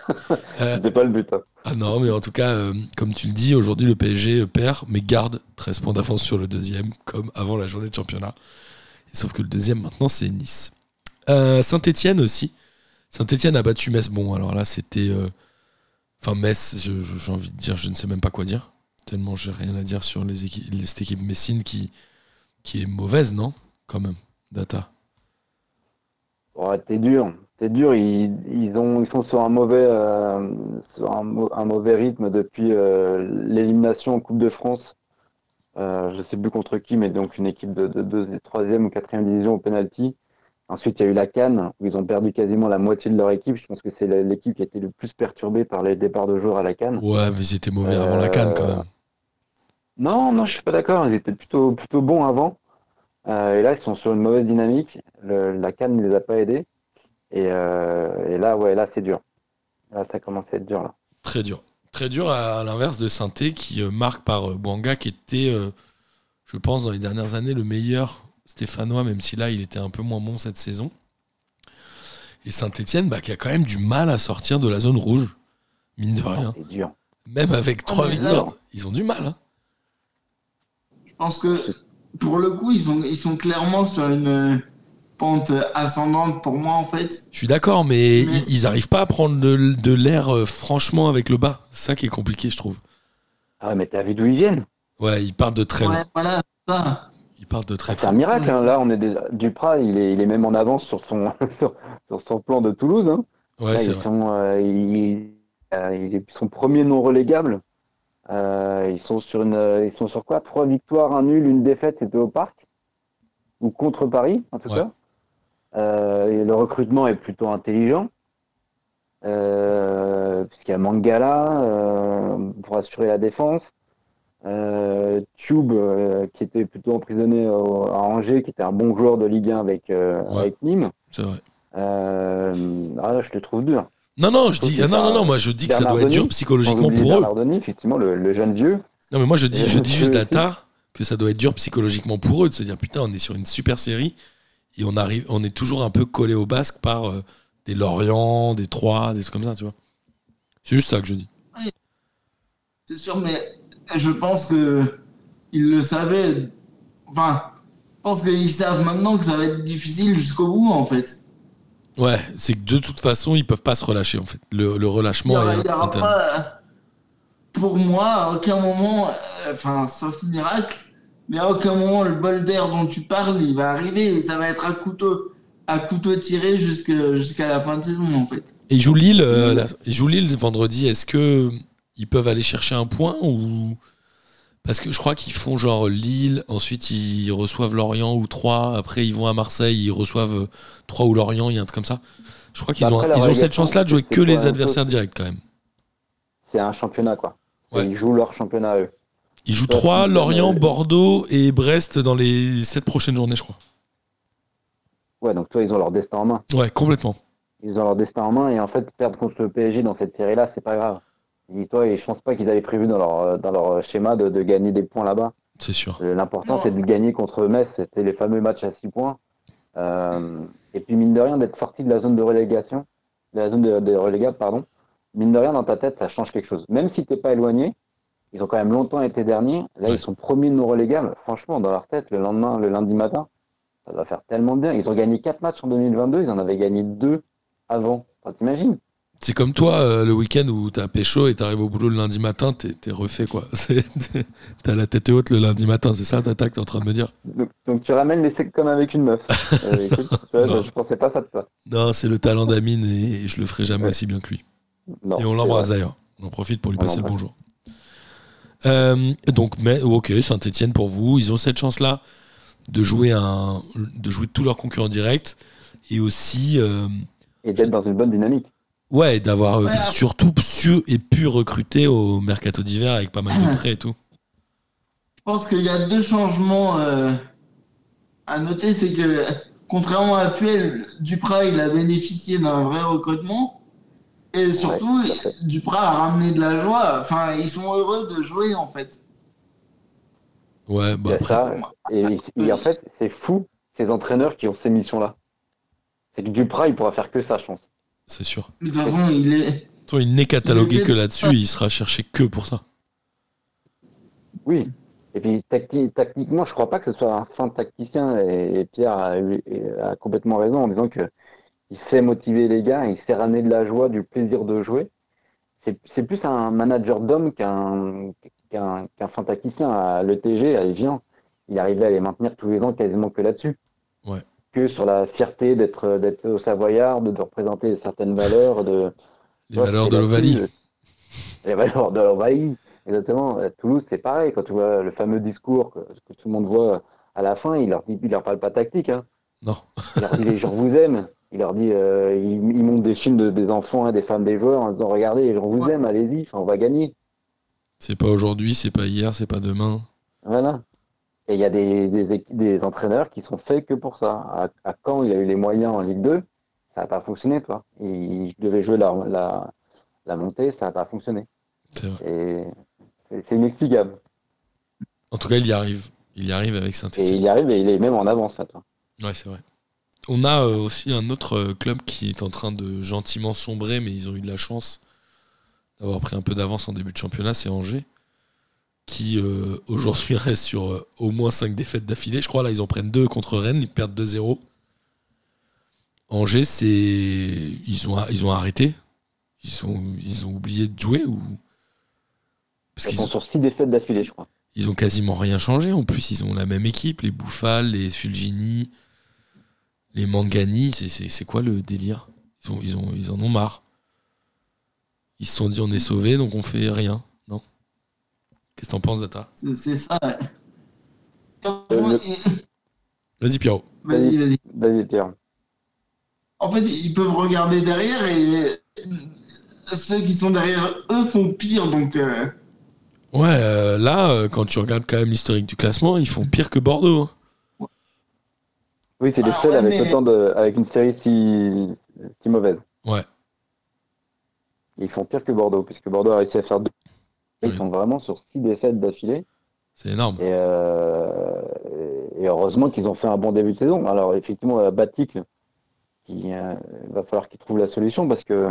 Euh, C'était pas le but. hein. ah non, mais en tout cas, euh, comme tu le dis, aujourd'hui, le PSG perd, mais garde 13 points d'avance sur le deuxième, comme avant la journée de championnat. Et sauf que le deuxième, maintenant, c'est Nice. Euh, Saint-Etienne aussi. Saint-Etienne a battu Metz. Bon, alors là, c'était. Enfin, Metz, j'ai envie de dire, je ne sais même pas quoi dire. Tellement j'ai rien à dire sur les équipes, cette équipe messine qui, qui est mauvaise, non? Quand même, Data. Ouais, t'es dur. T'es dur. Ils, ils, ont, ils sont sur un mauvais, euh, sur un, mau- un mauvais rythme depuis euh, l'élimination en Coupe de France. Euh, je sais plus contre qui, mais donc une équipe de, de, de, troisième ou quatrième division au penalty. Ensuite, il y a eu la Cannes, où ils ont perdu quasiment la moitié de leur équipe. Je pense que c'est l'équipe qui a été le plus perturbée par les départs de joueurs à la Cannes. Ouais, mais ils étaient mauvais avant la Euh, canne quand même. Non, non, je suis pas d'accord. Ils étaient plutôt, plutôt bons avant. Et là, ils sont sur une mauvaise dynamique. Le- la canne ne les a pas aidés. Et, euh, et là, ouais, là, c'est dur. Là, ça commence à être dur, là. Très dur. Très dur à, à l'inverse de Sainté qui euh, marque par euh, Bouanga qui était, euh, je pense, dans les dernières années le meilleur stéphanois, même si là il était un peu moins bon cette saison. Et Saint-Etienne bah, qui a quand même du mal à sortir de la zone rouge, mine de rien. C'est dur. Même avec trois mais là- victoires, ils ont du mal. hein. Je pense que pour le coup, ils sont, ils sont clairement sur une pente ascendante pour moi en fait. Je suis d'accord, mais Mais- ils, ils arrivent pas à prendre de, de l'air euh, franchement avec le bas. C'est ça qui est compliqué, je trouve. Ah, mais t'as vu d'où ils viennent? Ouais, ils partent de très Ouais, loin. voilà, ça. Ils partent de très C'est très un miracle, hein. Là, on est déjà, Duprat, il est, il est même en avance sur son, [LAUGHS] sur, sur son plan de Toulouse, hein. Ouais, Là, c'est ils vrai. sont, euh, ils, euh, ils sont premiers non relégables. Euh, ils sont sur une, euh, ils sont sur quoi? Trois victoires, un nul, une défaite, c'était au Parc? Ou contre Paris, en tout Ouais. cas? Euh, et le recrutement est plutôt intelligent. Euh, puisqu'il y a Mangala, euh, pour assurer la défense. Euh, Tube, euh, qui était plutôt emprisonné au- à Angers, qui était un bon joueur de Ligue 1 avec, euh, Ouais. avec Nîmes. C'est vrai. Ah là, je le trouve dur. Non, non, je dis, ah, non, non, non, moi je dis que ça doit être dur psychologiquement pour eux. Bernardoni, effectivement, le, le jeune vieux. Non, mais moi je dis, je [LAUGHS] dis juste data que ça doit être dur psychologiquement pour eux de se dire putain, on est sur une super série et on arrive, on est toujours un peu collé au basque par euh, des Lorient, des Troyes, des trucs comme ça, tu vois. C'est juste ça que je dis. C'est sûr, mais je pense que ils le savaient. Enfin, je pense qu'ils savent maintenant que ça va être difficile jusqu'au bout en fait. Ouais, c'est que de toute façon, ils peuvent pas se relâcher en fait. Le, le Il y relâchement aura, est il y aura interne. pas, pour moi, à aucun moment, euh, enfin, sauf miracle, mais à aucun moment le bol d'air dont tu parles, il va arriver et ça va être à couteau, à couteau tiré jusque- jusqu'à la fin de saison en fait. Et ils jouent Lille, euh, la- jouent Lille vendredi. Est-ce que ils peuvent aller chercher un point ou parce que je crois qu'ils font genre Lille, ensuite ils reçoivent Lorient ou 3, après ils vont à Marseille, ils reçoivent 3 ou Lorient, il y a un truc comme ça. Je crois qu'ils Bah ont, ils cette chance-là de jouer que les adversaires directs quand même. C'est un championnat, quoi. Ouais. Ils jouent leur championnat, eux. Ils jouent Ouais, 3, c'est- Lorient, Bordeaux et Brest dans les 7 prochaines journées, je crois. Ouais, donc toi, ils ont leur destin en main. Ouais, complètement. Ils ont leur destin en main et en fait, perdre contre le PSG dans cette série-là, c'est pas grave. Dis-toi, et je pense pas qu'ils avaient prévu dans leur, dans leur schéma de, de gagner des points là-bas. C'est sûr. Euh, L'important, c'est de gagner contre Metz. C'était les fameux matchs à 6 points. Euh, et puis, mine de rien, d'être sorti de la zone de relégation, de la zone de, de relégable, pardon. Mine de rien, dans ta tête, ça change quelque chose. Même si t'es pas éloigné, ils ont quand même longtemps été derniers. Là, ils sont premiers de nos relégables. Franchement, dans leur tête, le lendemain, le lundi matin, ça va faire tellement de bien. Ils ont gagné 4 matchs en 2022. Ils en avaient gagné 2 avant. Enfin, t'imagines C'est comme toi, euh, le week-end où t'as pécho et t'arrives au boulot le lundi matin, t'es refait quoi. [LAUGHS] T'as la tête haute le lundi matin, c'est ça, t'attaques, t'es en train de me dire? Donc, donc, tu ramènes les secs comme avec une meuf. [LAUGHS] Euh, écoute, tu vois, Non. je, pensais pas ça de toi. Non, c'est le talent d'Amine et je le ferai jamais Ouais. aussi bien que lui. Non, Et on l'embrasse d'ailleurs. On en profite pour lui On passer le bonjour. Euh, donc, mais, ok, Saint-Etienne pour vous. Ils ont cette chance-là de jouer un, de jouer tous leurs concurrents directs et aussi, euh, Et d'être dans une bonne dynamique. ouais, d'avoir euh, Ouais. surtout su et pu recruter au mercato d'hiver avec pas mal de prêts et tout. Je pense qu'il y a deux changements euh, à noter. C'est que, contrairement à Puel, Duprat, il a bénéficié d'un vrai recrutement. Et surtout. Duprat a ramené de la joie. Enfin, ils sont heureux de jouer, en fait. Ouais, bah après, ça. Et, et en fait, c'est fou, ces entraîneurs qui ont ces missions-là. C'est que Duprat, il pourra faire que ça, je pense. c'est sûr. De toute façon, il est. Toi, il n'est catalogué Il est- que là-dessus, il sera cherché que pour ça. Oui. Et puis, tacti- tactiquement, je crois pas que ce soit un fin tacticien. Et, et Pierre a complètement raison en disant que il sait motiver les gars, il sait ramener de la joie, du plaisir de jouer. C'est plus un manager d'homme qu'un qu'un tacticien. À l'ETG, à Evian, il arrivait à les maintenir tous les ans quasiment que là-dessus. Ouais. Que sur la fierté d'être d'être au Savoyard, de, représenter certaines valeurs, de Les Ouais, valeurs de l'Ovalie. [LAUGHS] Les valeurs de l'Ovalie, exactement. À Toulouse, c'est pareil. Quand tu vois le fameux discours que, que tout le monde voit à la fin, il leur dit, il leur parle pas tactique. Hein. Non. Il leur dit les gens vous aiment. Il leur dit, euh, il, il montre des films de, des enfants et des femmes des joueurs en disant, regardez, les gens vous aiment, allez-y, on va gagner. C'est pas aujourd'hui, c'est pas hier, c'est pas demain. Voilà. Et il y a des, des, équi- des entraîneurs qui sont faits que pour ça. À, à Caen, il a eu les moyens en Ligue 2, ça n'a pas fonctionné, toi. Il devait jouer la, la, la montée, ça n'a pas fonctionné. C'est vrai. Et c'est inexplicable. En tout cas, il y arrive. Il y arrive avec Et Saint-Etienne. il y arrive et il est même en avance, là, toi. Ouais, c'est vrai. On a euh, aussi un autre euh, club qui est en train de gentiment sombrer, mais ils ont eu de la chance d'avoir pris un peu d'avance en début de championnat, c'est Angers, qui euh, aujourd'hui [LAUGHS] reste sur euh, au moins 5 défaites d'affilée. Je crois là, ils en prennent 2 contre Rennes, ils perdent 2-0. Angers, c'est. Ils ont, ils ont arrêté ils ont, ils ont oublié de jouer ou? Parce Ils sont ont, sur six défaites d'affilée, je crois. ils ont quasiment rien changé. En plus, ils ont la même équipe, les Bouffal, les Fulgini, les Mangani. C'est- quoi le délire? Ils, ont, ils, ont, ils en ont marre. Ils se sont dit on est sauvés, donc on fait rien. Non? Qu'est-ce que t'en penses, Data? C'est c'est ça, ouais. Euh, Vas-y, Pierrot. Vas-y, vas-y. Vas-y, Pierre. En fait, ils peuvent regarder derrière et ceux qui sont derrière eux font pire. Donc, euh, Ouais, euh, là, euh, quand tu regardes quand même l'historique du classement, ils font pire que Bordeaux. hein. Oui, c'est les Ah, seuls ouais, avec, mais- autant de, avec une série si, si mauvaise. Ouais. Ils font pire que Bordeaux, puisque Bordeaux a réussi à faire deux. Ils Oui. sont vraiment sur six défaites d'affilée. C'est énorme. Et, euh, et heureusement qu'ils ont fait un bon début de saison. Alors, effectivement, euh, Baticle, il va falloir qu'il trouve la solution parce que,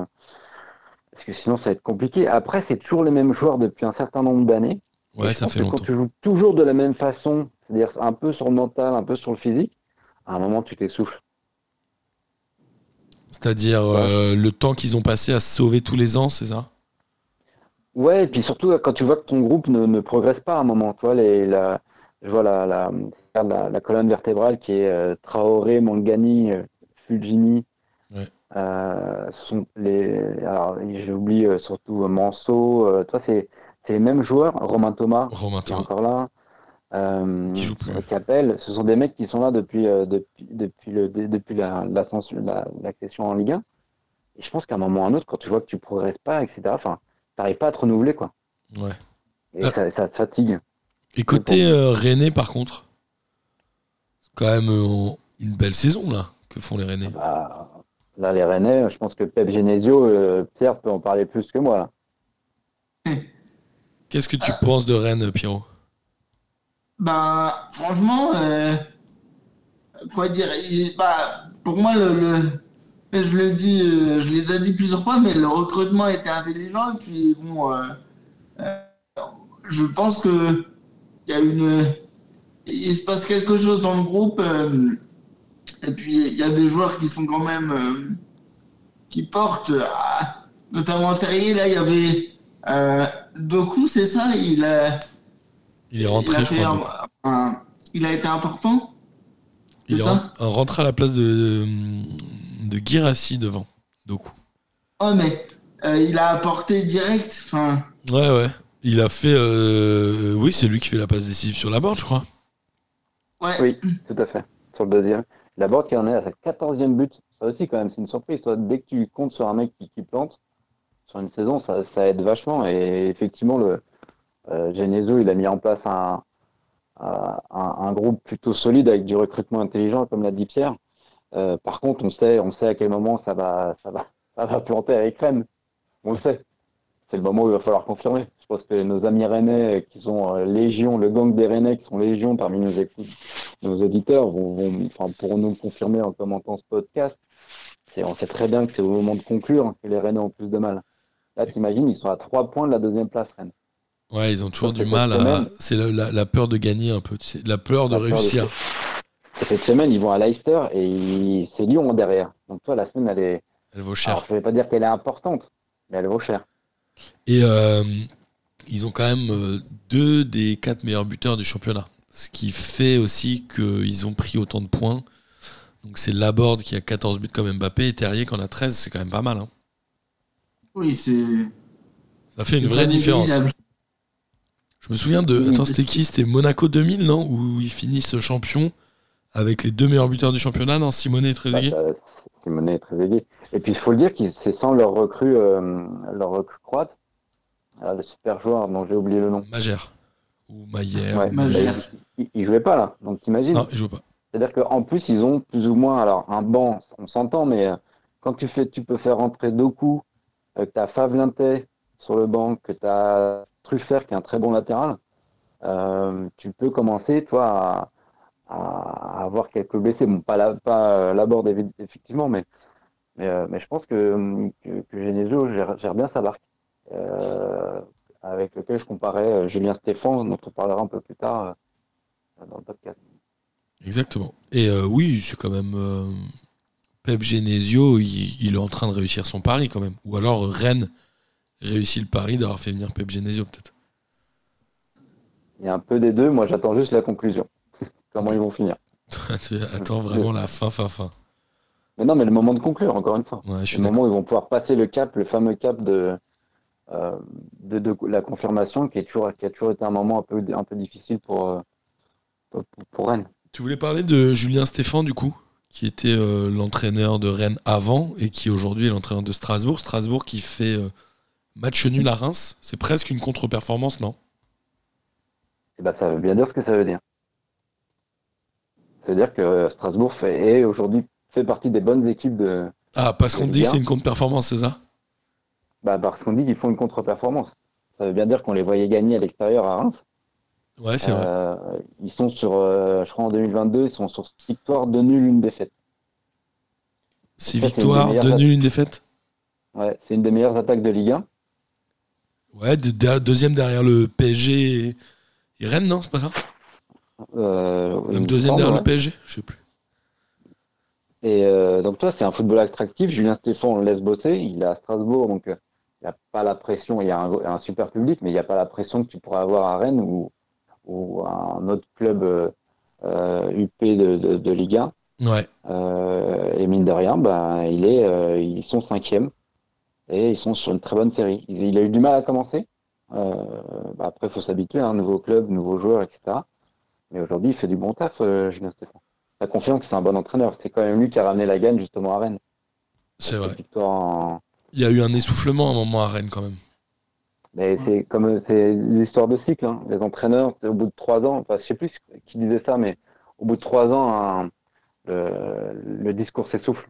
parce que sinon, ça va être compliqué. Après, c'est toujours les mêmes joueurs depuis un certain nombre d'années. Ouais, ça fait longtemps. Quand tu joues toujours de la même façon, c'est-à-dire un peu sur le mental, un peu sur le physique, à un moment, tu t'essouffles. C'est-à-dire euh, le temps qu'ils ont passé à se sauver tous les ans, c'est ça? Ouais, et puis surtout quand tu vois que ton groupe ne, ne progresse pas à un moment, tu vois, les, la, je vois la, la, colonne vertébrale qui est euh, Traoré, Mangani, euh, Fulgini, Ouais. Euh, sont les, alors j'oublie euh, surtout Manso. Euh, toi, c'est c'est les mêmes joueurs. Romain Thomas Romain qui est Thomas. encore là. Euh, Qui joue plus. Capel. Ce sont des mecs qui sont là depuis euh, depuis depuis le depuis la en Ligue 1. Et je pense qu'à un moment ou à un autre, quand tu vois que tu progresses pas, etc. Enfin, t'arrives pas à te renouveler quoi. Ouais. Et Ah. ça, ça te fatigue. Et côté euh, Rennais, par contre, c'est quand même euh, une belle saison là que font les Rennais. Bah, là, les Rennais, je pense que Pep Genesio, euh, Pierre peut en parler plus que moi. Là. Qu'est-ce que tu penses de Rennes, Pierrot? Ben, franchement, euh, quoi dire bah, Pour moi, le, le- je le dis, euh, je l'ai déjà dit plusieurs fois, mais le recrutement était intelligent. Et puis, bon, euh, euh, je pense que il y a une, il se passe quelque chose dans le groupe. euh, et puis, il y a des joueurs qui sont quand même, euh, qui portent, ah, notamment Terrier. Là, il y avait euh, Doku, c'est ça Il a Il est rentré, il a, je crois. un- un- il a été important. Il est ça? rentré à la place de, de Guirassi devant. Doku. Oh, mais euh, il a apporté direct. Enfin, Ouais, ouais. Il a fait. euh, Oui, c'est lui qui fait la passe décisive sur la board, je crois. ouais. Oui, tout à fait. Sur le deuxième. La Borde qui en est à sa 14e but. Ça aussi, quand même, c'est une surprise. Toi, dès que tu comptes sur un mec qui, qui plante, sur une saison, ça, ça aide vachement. Et effectivement, le euh, Genesio, il a mis en place un, un, groupe plutôt solide avec du recrutement intelligent, comme l'a dit Pierre. Euh, par contre, on sait, on sait à quel moment ça va, ça va, [LAUGHS] ça va planter avec Rennes. On le sait. C'est le moment où il va falloir confirmer. Je pense que nos amis rennais, qui sont euh, légion, le gang des rennais qui sont légion parmi nos nos auditeurs vont, enfin, pourront nous confirmer en commentant ce podcast. On sait très bien que c'est au moment de conclure que les Rennais ont plus de mal. Là, t'imagines, ils sont à trois points de la deuxième place, Rennes. Ouais, ils ont toujours Ça, du mal à. C'est la, la- la peur de gagner un peu, tu sais, la peur de La peur de- réussir. Et Cette semaine, ils vont à Leicester et ils- c'est Lyon en derrière. Donc, toi, la semaine, elle est. Elle vaut cher. Alors, je ne vais pas dire qu'elle est importante, mais elle vaut cher. Et euh, ils ont quand même euh, deux des quatre meilleurs buteurs du championnat. Ce qui fait aussi qu'ils ont pris autant de points. Donc c'est Laborde qui a 14 buts comme Mbappé et Terrier qui en a 13. C'est quand même pas mal. hein. Oui, c'est. Ça fait une vraie différence. Je me souviens de. Attends, c'était qui? C'était Monaco 2000, non? Où ils finissent champion avec les deux meilleurs buteurs du championnat, non? Simone et Bah, Trezeguet ça- Simonet est très aigué. Et puis, il faut le dire qu'ils c'est sans leur recrue, euh, leur recrue croate. Ah, le super joueur dont j'ai oublié le nom. Magère. Ou Maillère. Ouais, ou Magère. Bah, il, il jouait pas là. Donc, t'imagines Non, il joue pas. C'est-à-dire qu'en plus, ils ont plus ou moins, alors un banc, on s'entend, mais euh, quand tu fais, tu peux faire rentrer Doku, euh, que tu as Favlintet sur le banc, que tu as Truffert qui est un très bon latéral, euh, tu peux commencer, toi, à, avoir quelques blessés. Bon, pas la, pas euh, effectivement, mais, mais, euh, mais je pense que, que, que Genesio gère, bien sa barque, avec lequel je comparais Julien Stéphane, dont on parlera un peu plus tard dans le podcast. Exactement. Et euh, oui, c'est quand même. euh, Pep Genesio, il, il est en train de réussir son pari quand même. Ou alors Rennes réussit le pari d'avoir fait venir Pep Genesio peut-être. Il y a un peu des deux. Moi, j'attends juste la conclusion. [LAUGHS] Comment ils vont finir. Tu [LAUGHS] attends vraiment la fin, fin, fin. Mais non, mais le moment de conclure, encore une fois. Ouais, je suis Le moment où ils vont pouvoir passer le cap, le fameux cap de, euh, de, de la confirmation, qui, est toujours, qui a toujours été un moment un peu, un peu difficile pour, euh, pour, pour Rennes. Tu voulais parler de Julien Stéphan du coup, qui était euh, l'entraîneur de Rennes avant et qui aujourd'hui est l'entraîneur de Strasbourg. Strasbourg qui fait euh, match nul à Reims. C'est presque une contre-performance, non? Et ben, ça veut bien dire ce que ça veut dire. Ça veut dire que Strasbourg fait, est aujourd'hui fait partie des bonnes équipes de. Ah, parce qu'on dit que c'est une contre-performance, c'est ça? Bah, parce qu'on dit qu'ils font une contre-performance. Ça veut bien dire qu'on les voyait gagner à l'extérieur à Reims. Ouais, c'est vrai. Euh, ils sont sur, euh, je crois en 2022, ils sont sur six victoires, deux nuls, une défaite. Six ça, c'est une des victoires, meilleures deux attaques. nuls, une défaite? Ouais, c'est une des meilleures attaques de Ligue 1. Ouais, de- de- deuxième derrière le PSG et, et Rennes, non C'est pas ça Euh, Même me deuxième derrière ouais. le PSG Je sais plus. Et euh, donc toi, c'est un football attractif. Julien Stéphane, on le laisse bosser. Il est à Strasbourg, donc euh, il n'y a pas la pression. Il y a un, un super public, mais il n'y a pas la pression que tu pourrais avoir à Rennes ou, ou à un autre club euh, UP de, de, de Ligue 1. Ouais. Et mine de rien, bah, il est, ils sont cinquième et ils sont sur une très bonne série. Il, il a eu du mal à commencer. Euh, bah, après, il faut s'habituer, un nouveau club, nouveaux joueurs, etc. Mais aujourd'hui, il fait du bon taf, euh, Julien Stéphane. La confiance, c'est un bon entraîneur. C'est quand même lui qui a ramené la gagne justement à Rennes. C'est vrai. En- Il y a eu un essoufflement à un moment à Rennes quand même. Mais c'est comme c'est l'histoire de cycle. hein. Les entraîneurs, au bout de trois ans, enfin, je sais plus qui disait ça, mais au bout de trois ans, le, le discours s'essouffle.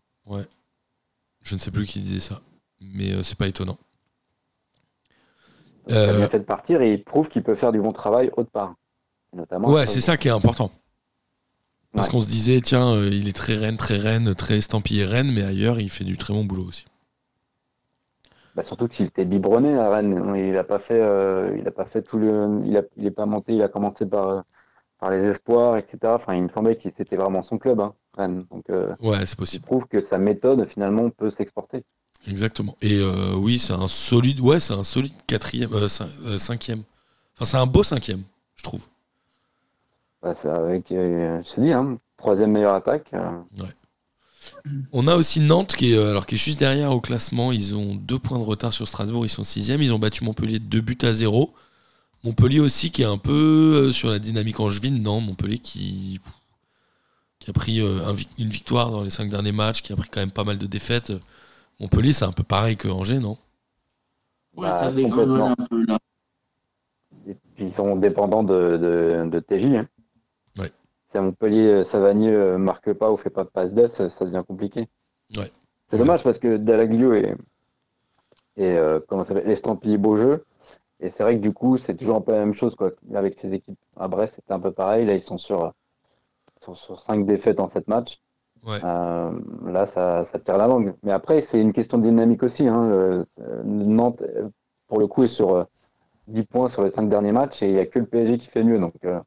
Je ne sais plus qui disait ça, mais euh, c'est pas étonnant. Il a Euh, bien fait de partir et il prouve qu'il peut faire du bon travail autre part. Notamment. ouais, c'est ça qui est important. Parce Ouais. qu'on se disait, tiens, euh, il est très Rennes, très Rennes, très estampillé Rennes, mais ailleurs, il fait du très bon boulot aussi. Bah, surtout qu'il était biberonné à Rennes. Il a pas fait, euh, il a pas fait tout le, il a, il est pas monté. Il a commencé par, euh, par les espoirs, etc. Enfin, il me semblait que c'était vraiment son club, hein, Rennes. Donc, Ouais, c'est il possible. prouve que sa méthode finalement peut s'exporter. Exactement. Et euh, oui, c'est un solide, ouais, c'est un solide quatrième, euh, cin- euh, cinquième. Enfin, c'est un beau cinquième, je trouve. C'est avec, je te dis, hein, troisième meilleure attaque. On a aussi Nantes qui est, alors, qui est juste derrière au classement. Ils ont deux points de retard sur Strasbourg. Ils sont sixième. Ils ont battu Montpellier de deux buts à zéro. Montpellier aussi qui est un peu sur la dynamique angevine. Non, Montpellier qui, qui a pris une victoire dans les cinq derniers matchs, qui a pris quand même pas mal de défaites. Montpellier, c'est un peu pareil que Angers, non? Ouais, Bah, ça dégringole un peu là. Et puis ils sont dépendants de, de, de TJ. hein. Ouais. Si à Montpellier, euh, Savanier euh, marque pas ou fait pas de passe d'aide, ça, ça devient compliqué. Ouais. C'est dommage parce que Dalaglio est, est euh, comment ça s'appelle, estampillé beau jeu. Et c'est vrai que du coup, c'est toujours un peu la même chose quoi. Avec ces équipes à Brest, c'était un peu pareil. Là, ils sont sur, euh, sur, sur cinq défaites en sept matchs. Ouais. Euh, là, ça, ça tire la langue. Mais après, c'est une question de dynamique aussi. Hein. Euh, euh, Nantes, pour le coup, est sur euh, 10 points sur les 5 derniers matchs et il n'y a que le PSG qui fait mieux. Donc, euh,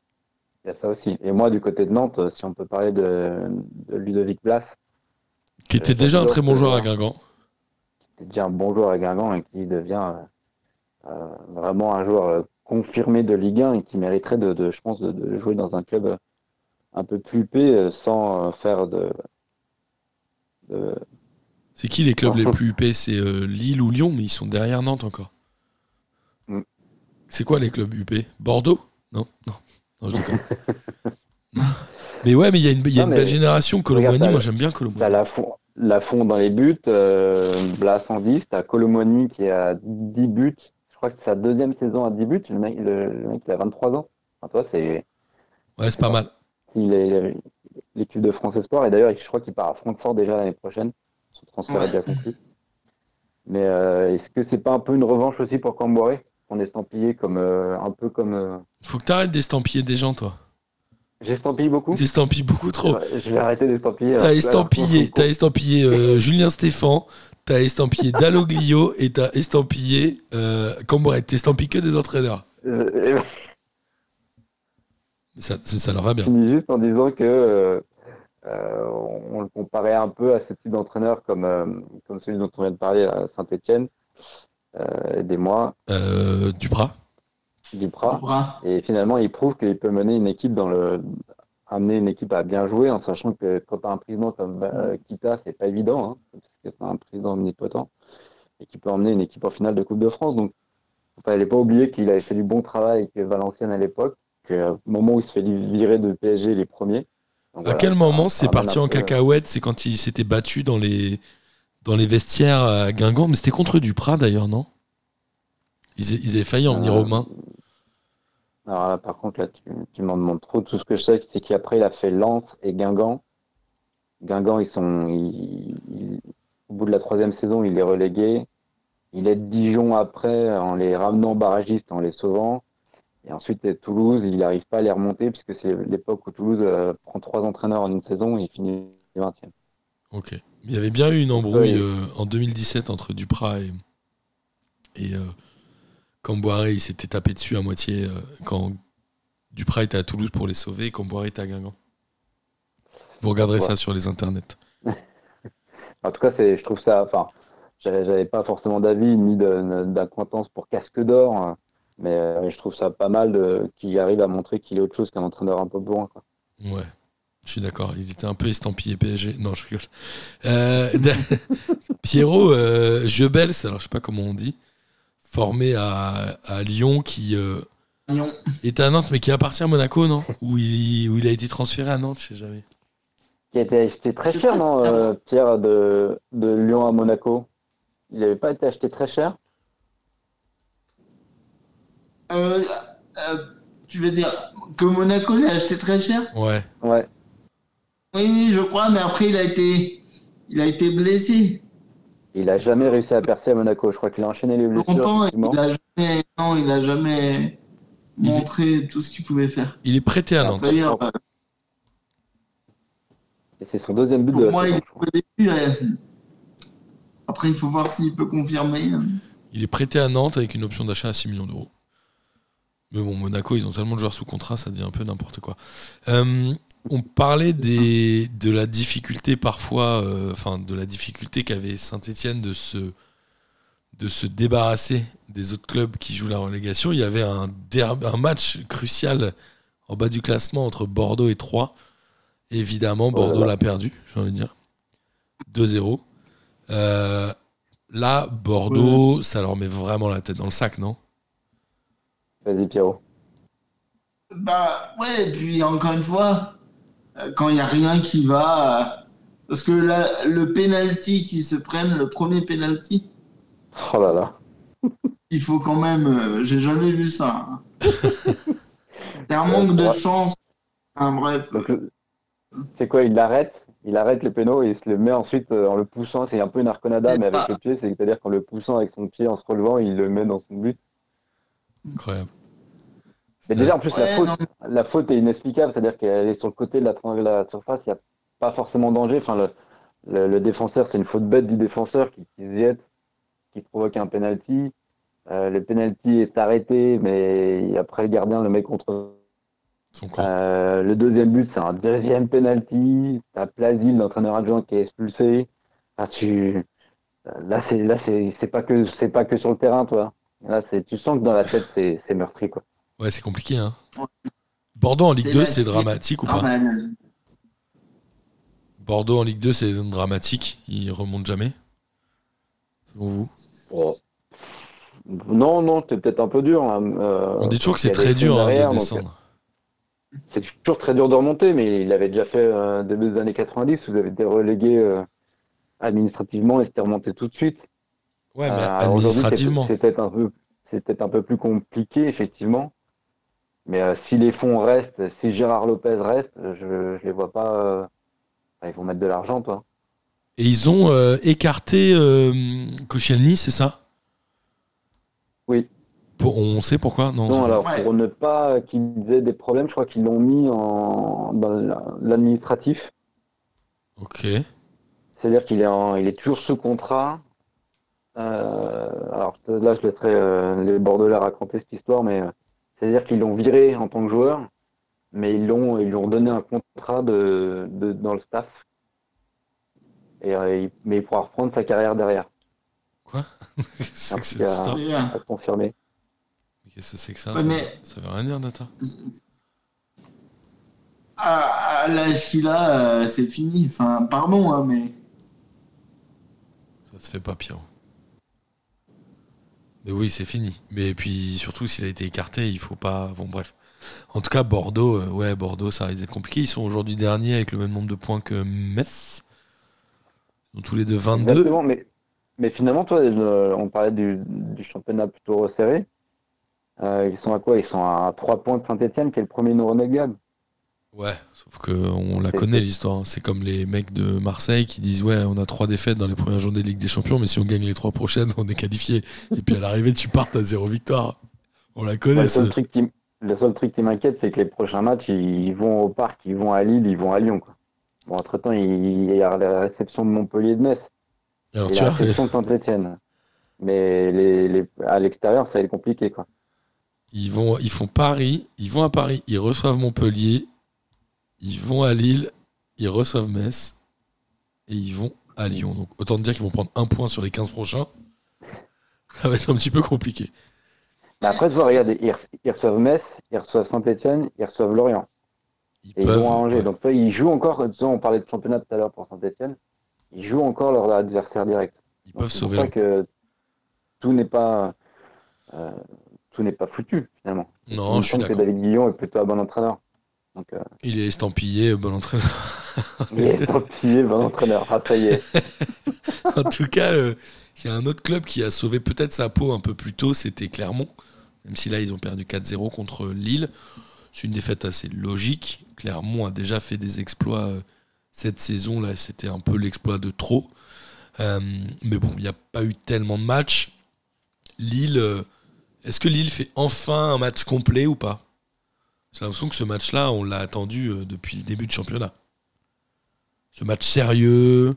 il y a ça aussi. Et moi, du côté de Nantes, si on peut parler de, de Ludovic Blas, Qui était déjà un très bon joueur à Guingamp. qui est déjà un bon joueur à Guingamp et qui devient euh, vraiment un joueur confirmé de Ligue 1 et qui mériterait, de, de, je pense, de, de jouer dans un club un peu plus huppé euh, sans euh, faire de, de, C'est qui les clubs les plus huppés C'est euh, Lille ou Lyon, mais ils sont derrière Nantes encore. Mm. C'est quoi les clubs huppés Bordeaux? Non, non, non, je déconne. [LAUGHS] Mais ouais, mais il y a une, il y a Non, une mais belle génération. Colomboigny, moi j'aime bien Colomboigny. Lafont, Lafont dans les buts, euh, Blas en 10, t'as Colomoni qui à 10 buts. Je crois que c'est sa deuxième saison à 10 buts. Le mec, le, le mec il a 23 ans. Enfin, toi, c'est Ouais, c'est pas mal. Il est l'équipe de France Espoir. Et d'ailleurs, je crois qu'il part à Francfort déjà l'année prochaine. Son transfert Ouais. est déjà conclu. Mais euh, est-ce que c'est pas un peu une revanche aussi pour Camboiré? On est estampillé comme euh, un peu comme. euh, Faut que t'arrêtes d'estampiller des gens, toi. J'estampille beaucoup? T'estampilles beaucoup trop. Je vais arrêter d'estampiller. T'as alors. estampillé, [LAUGHS] t'as estampillé euh, Julien Stéphan, t'as estampillé Dalloglio et t'as estampillé euh, Cambrai. T'estampilles que des entraîneurs. Ça, leur va bien. Je finis juste en disant que euh, euh, on, on le comparait un peu à ce type d'entraîneur comme, euh, comme celui dont on vient de parler à Saint-Etienne, euh, aidez-moi, Euh, Duprat Duprat. Et finalement, il prouve qu'il peut mener une équipe dans le amener une équipe à bien jouer, en sachant que quand tu as un président comme euh, Kita, c'est pas évident, hein, parce que c'est un président omnipotent, et qui peut emmener une équipe en finale de Coupe de France. Donc, il fallait pas oublier qu'il avait fait du bon travail avec Valenciennes à l'époque, moment où il se fait virer de PSG les premiers. Donc, À voilà, quel moment c'est parti en cacahuète C'est quand il s'était battu dans les, dans les vestiaires à Guingamp. Mais c'était contre Duprat d'ailleurs, non? Ils, ils avaient failli en venir Euh, aux mains. Alors là, par contre, là, tu, tu m'en demandes trop. Tout ce que je sais, c'est qu'après, il a fait Lens et Guingamp. Guingamp, ils sont, ils- ils- au bout de la troisième saison, il est relégué. Il aide Dijon après en les ramenant barragistes, en les sauvant. Et ensuite, il Toulouse, il n'arrive pas à les remonter puisque c'est l'époque où Toulouse euh, prend trois entraîneurs en une saison et il finit 20e. Ok. Il y avait bien eu une embrouille euh, en 2017 entre Duprat et, et euh, Camboiré. Ils s'étaient tapés dessus à moitié euh, quand Duprat était à Toulouse pour les sauver et Camboiré était à Guingamp. Vous regarderez Ouais. ça sur les internets. [LAUGHS] En tout cas, je trouve ça. Enfin, j'avais pas forcément d'avis ni d'acquaintance pour Casque d'Or, hein, mais euh, je trouve ça pas mal qu'il arrive à montrer qu'il est autre chose qu'un entraîneur un peu bourrin. Quoi. Ouais. Je suis d'accord, il était un peu estampillé PSG. Non, je rigole. Euh, [LAUGHS] Pierrot euh, Jebels, alors je sais pas comment on dit, formé à, à Lyon, qui euh, Lyon. est à Nantes, mais qui appartient à Monaco, non? Où il, où il a été transféré à Nantes, je sais jamais. Qui a été acheté très cher, non, euh, Pierre, de, de Lyon à Monaco? Il n'avait pas été acheté très cher? Euh, euh, tu veux dire que Monaco l'a acheté très cher Ouais. Ouais. Oui, oui, je crois, mais après il a été, il a été blessé Il a jamais réussi à percer à Monaco. Je crois qu'il a enchaîné les blessures. longtemps. Il a jamais, non, il a jamais Il est- montré tout ce qu'il pouvait faire. Il est prêté à Nantes. D'ailleurs, euh, Et c'est son deuxième but de pour la moi, il saison, est je crois. au début. euh, Après, il faut voir s'il peut confirmer. hein. Il est prêté à Nantes avec une option d'achat à 6 millions d'euros. Mais bon, Monaco, ils ont tellement de joueurs sous contrat, ça devient un peu n'importe quoi. Euh, on parlait des, de la difficulté parfois, euh, enfin de la difficulté qu'avait Saint-Etienne de se, de se débarrasser des autres clubs qui jouent la relégation. Il y avait un, match crucial en bas du classement entre Bordeaux et Troyes. Évidemment, Oh Bordeaux l'a perdu, j'ai envie de dire. 2-0. Euh, là, Bordeaux, ça leur met vraiment la tête dans le sac, non? Vas-y, Pierrot. Bah ouais, et puis encore une fois, euh, quand il n'y a rien qui va, euh, parce que là, le penalty qu'ils se prennent, le premier penalty, Oh là là. il faut quand même, euh, j'ai jamais vu ça. hein. [LAUGHS] C'est un manque de chance. Enfin, bref, c'est quoi Il l'arrête il arrête le péno et il se le met ensuite en le poussant. C'est un peu une arconada, mais avec le pied. C'est-à-dire qu'en le poussant avec son pied, en se relevant, il le met dans son but. Incroyable. Mais déjà, en plus, la faute, non, la faute est inexplicable, c'est-à-dire qu'elle est sur le côté de la, de la surface, il n'y a pas forcément danger. Enfin, le, le, le défenseur, c'est une faute bête du défenseur qui, qui se jette, qui provoque un penalty. Euh, le penalty est arrêté, mais après le gardien le met contre. Euh, le deuxième but, c'est un deuxième penalty. T'as Plasil, l'entraîneur adjoint, qui est expulsé. Ah, tu... Là, c'est là, c'est c'est pas que c'est pas que sur le terrain, toi. Là, c'est tu sens que dans la tête, c'est c'est meurtri, quoi. Ouais, c'est compliqué. Hein. Bordeaux en Ligue C'est 2, la- c'est dramatique ou ah, pas bah, Bordeaux en Ligue 2, c'est dramatique. Ils remontent jamais. Selon vous? Oh. Non, non, c'est peut-être un peu dur. hein. Euh, On dit toujours que c'est très dur hein, de descendre. euh, C'est toujours très dur de remonter, mais il avait déjà fait euh, début des années 90, vous avez été relégué euh, administrativement et c'était remonté tout de suite. Ouais, mais Euh, alors aujourd'hui, administrativement. c'est- peut-être un un peu plus compliqué, effectivement. Mais euh, si les fonds restent, si Gérard Lopez reste, je, je les vois pas. euh, ils vont mettre de l'argent, toi. Et ils ont euh, écarté euh, Koscielny, c'est ça? Oui. Pour- on sait pourquoi Non. Non, alors Ouais. pour ne pas qu'ils aient des problèmes, je crois qu'ils l'ont mis en, dans la- l'administratif. Ok. C'est-à-dire qu'il est, en- il est toujours sous contrat. Euh, alors là, je laisserai euh, les Bordelais raconter cette histoire, mais euh, c'est-à-dire qu'ils l'ont viré en tant que joueur, mais ils l'ont, ils lui ont donné un contrat de, de- dans le staff. Et, euh, il- mais il pourra reprendre sa carrière derrière, [LAUGHS] c'est que cette histoire à se confirmer. Mais Qu'est-ce que c'est que ça? Ouais, ça, mais- ça veut rien dire, Data. À, à l'âge qu'il a, euh, c'est fini. Enfin, pardon, hein, mais Ça se fait pas, Pierrot. Mais oui, c'est fini. Mais puis surtout, s'il a été écarté, il faut pas. Bon, bref. En tout cas, Bordeaux, euh, ouais, Bordeaux, ça risque d'être compliqué. Ils sont aujourd'hui derniers avec le même nombre de points que Metz. Ont tous les deux 22. Exactement, mais, finalement, toi, on parlait du, championnat plutôt resserré. Euh, ils sont à quoi? Ils sont à 3 points de Saint-Etienne, qui est le premier non. Ouais, sauf que on la connaît [LAUGHS] l'histoire. hein. C'est comme les mecs de Marseille qui disent ouais, on a trois défaites dans les premières journées de Ligue des Champions, mais si on gagne les trois prochaines, on est qualifié. Et puis à l'arrivée, tu partes à zéro victoire. On la connaît. le, seul ce- truc qui, m- le seul truc qui m'inquiète, c'est que les prochains matchs, ils vont au parc, ils vont à Lille, ils vont à Lyon. Quoi. Bon, entre-temps, il y a la réception de Montpellier de Metz Alors et tu la réception de Saint-Etienne. Mais les, les, à l'extérieur, ça va être compliqué. Quoi. ils vont, ils font Paris, ils vont à Paris, ils reçoivent Montpellier, ils vont à Lille, ils reçoivent Metz et ils vont à Lyon. Donc autant te dire qu'ils vont prendre un point sur les 15 prochains. Ça va être un petit peu compliqué. Mais après, tu vois, regarde, ils, re- ils reçoivent Metz, ils reçoivent Saint-Etienne, ils reçoivent Lorient. Ils Et ils vont à Angers. ouais. Donc, toi, ils jouent encore. On parlait de championnat tout à l'heure pour Saint-Etienne. Ils jouent encore leur adversaire direct. Ils Donc, peuvent sauver leur. que tout n'est pas, euh, tout n'est pas foutu, finalement. Non, je suis semble que d'accord. David Guillon est plutôt un bon entraîneur. Donc, euh, Il est estampillé, bon entraîneur. [LAUGHS] il est estampillé, bon entraîneur. Ah, ça y est. [LAUGHS] en tout cas, euh, il y a un autre club qui a sauvé peut-être sa peau un peu plus tôt, c'était Clermont. Même si là, ils ont perdu 4-0 contre Lille. C'est une défaite assez logique. Clermont a déjà fait des exploits euh, cette saison. Là, c'était un peu l'exploit de trop. Euh, mais bon, il n'y a pas eu tellement de matchs. Lille, euh, est-ce que Lille fait enfin un match complet ou pas? J'ai l'impression que ce match-là, on l'a attendu euh, depuis le début du championnat. Ce match sérieux,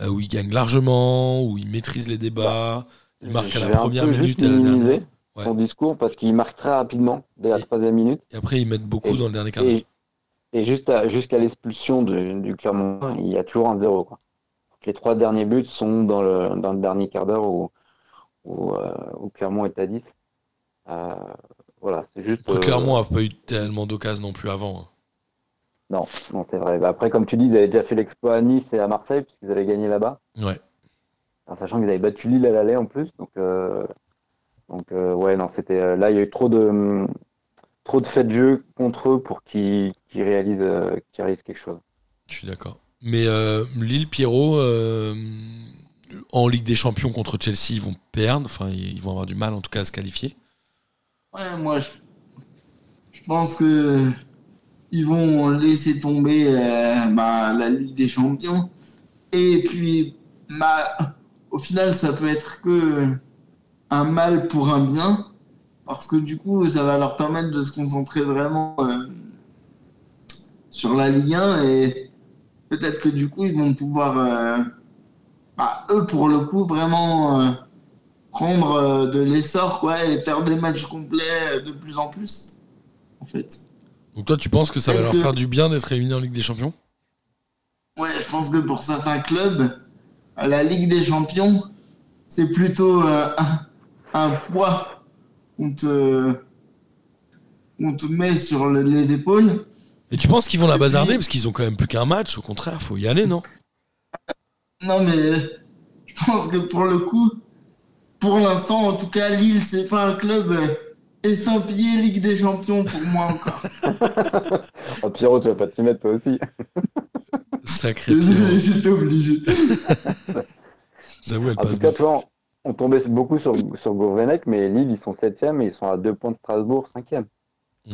euh, où il gagne largement, où il maîtrise les débats, il marque à la première minute et à la minimiser dernière. Ouais. Son discours parce qu'il marque très rapidement dès la Et- troisième minute. Et après, ils mettent beaucoup Et- dans le dernier quart d'heure. Et, jusqu'à l'expulsion de- du Clermont, il y a toujours un zéro. Quoi. Les trois derniers buts sont dans le, dans le dernier quart d'heure où, où, euh, où Clermont est à 10. Euh, voilà, c'est juste. Après, euh, Clermont n'a pas eu tellement d'occasions non plus avant. hein. Non, non c'est vrai. Bah, Après, comme tu dis, ils avaient déjà fait l'exploit à Nice et à Marseille, puisqu'ils avaient gagné là-bas. Ouais. En sachant qu'ils avaient battu Lille à l'aller en plus. Donc, euh, donc euh, ouais, non, c'était. là, il y a eu trop de, trop de faits de jeu contre eux pour qu'ils réalisent, euh, qu'ils réalisent quelque chose. Je suis d'accord. Mais Lille, Pierrot, en Ligue des Champions contre Chelsea, ils vont perdre. Enfin, ils vont avoir du mal en tout cas à se qualifier. Ouais, moi, je, je pense que ils vont laisser tomber euh, bah, la Ligue des Champions. Et puis, bah, au final, ça peut être que un mal pour un bien. Parce que du coup, ça va leur permettre de se concentrer vraiment euh, sur la Ligue 1. Et peut-être que du coup, ils vont pouvoir, euh, bah, eux, pour le coup, vraiment prendre euh, de l'essor quoi, et faire des matchs complets euh, de plus en plus. En fait. Donc toi, tu penses que ça va leur que- faire du bien d'être éliminés en Ligue des Champions? Ouais, je pense que pour certains clubs, la Ligue des Champions, c'est plutôt euh, un, un poids qu'on te, te met sur le- les épaules. Et tu penses qu'ils vont la bazarder? Parce qu'ils ont quand même plus qu'un match Au contraire, faut y aller, non? Non, mais je pense que pour le coup, pour l'instant, en tout cas, Lille, c'est pas un club euh, estampillé Ligue des Champions pour moi encore. Oh, [LAUGHS] Pierrot, tu vas pas t'y mettre toi aussi. [LAUGHS] Sacré Pierrot. Désolé, j'étais obligé. [LAUGHS] J'avoue, elle En passe tout cas, bien. tu vois, on, on tombait beaucoup sur, sur Gourvenec, mais Lille, ils sont 7e et ils sont à 2 points de Strasbourg, 5e.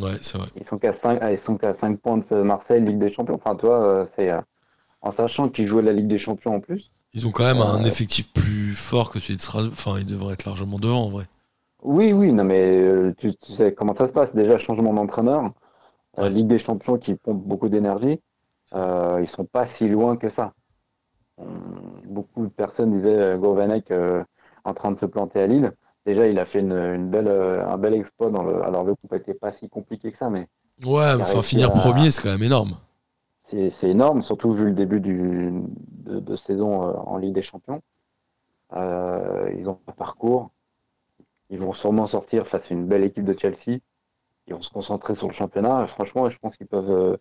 Ouais, c'est vrai. Ils sont qu'à 5, ils sont qu'à 5 points de Marseille, Ligue des Champions. Enfin, toi, euh, c'est euh, en sachant qu'ils jouaient la Ligue des Champions en plus. Ils ont quand même un Ouais. effectif plus fort que celui de Strasbourg. Enfin, ils devraient être largement devant en vrai. Oui, oui, non, mais euh, tu, tu sais comment ça se passe. Déjà, changement d'entraîneur, euh, Ouais. Ligue des Champions qui pompe beaucoup d'énergie. Euh, ils sont pas si loin que ça. Beaucoup de personnes disaient euh, Gourvenec euh, en train de se planter à Lille. Déjà, il a fait une, une belle, euh, un bel exploit. Dans le, alors, le coup n'était pas si compliqué que ça, mais Ouais, enfin, finir à- premier, c'est quand même énorme. C'est c'est énorme, surtout vu le début du, de, de saison euh, en Ligue des Champions. Euh, ils ont un parcours. Ils vont sûrement sortir face à une belle équipe de Chelsea. Ils vont se concentrer sur le championnat. Et franchement, je pense qu'ils peuvent. euh,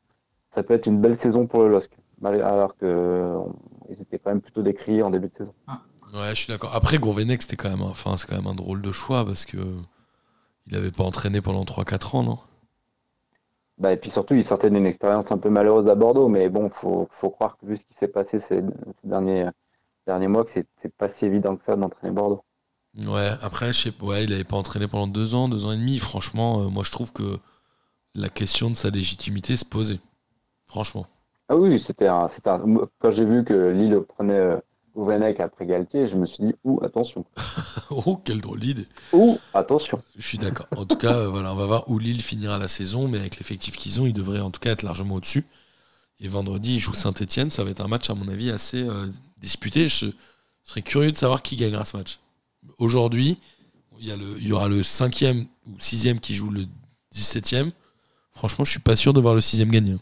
ça peut être une belle saison pour le LOSC. Alors que euh, ils étaient quand même plutôt décriés en début de saison. Ouais, je suis d'accord. Après, Gourvenec, c'était quand même, un- enfin, c'est quand même un drôle de choix parce que il avait pas entraîné pendant 3-4 ans, non? Bah, et puis surtout, ils sortaient d'une expérience un peu malheureuse à Bordeaux. Mais bon, faut, faut croire que vu ce qui s'est passé ces, ces derniers, derniers mois, que c'est pas si évident que ça d'entraîner Bordeaux. Ouais, après, je sais pas, ouais, il avait pas entraîné pendant 2 ans, 2 ans et demi. Franchement, euh, moi, je trouve que la question de sa légitimité se posait. Franchement. Ah oui, c'était un, un- Quand j'ai vu que Lille prenait euh, Ouvenec après Galtier, je me suis dit, ouh, attention. [LAUGHS] oh, quelle drôle d'idée. Ouh, attention. Je suis d'accord. En tout cas, euh, voilà, on va voir où Lille finira la saison, mais avec l'effectif qu'ils ont, ils devraient en tout cas être largement au-dessus. Et vendredi, ils jouent Saint-Etienne. Ça va être un match, à mon avis, assez euh, disputé. Je serais curieux de savoir qui gagnera ce match. Aujourd'hui, il y, a le- il y aura le 5e ou 6e qui joue le 17e. Franchement, je suis pas sûr de voir le 6e gagner.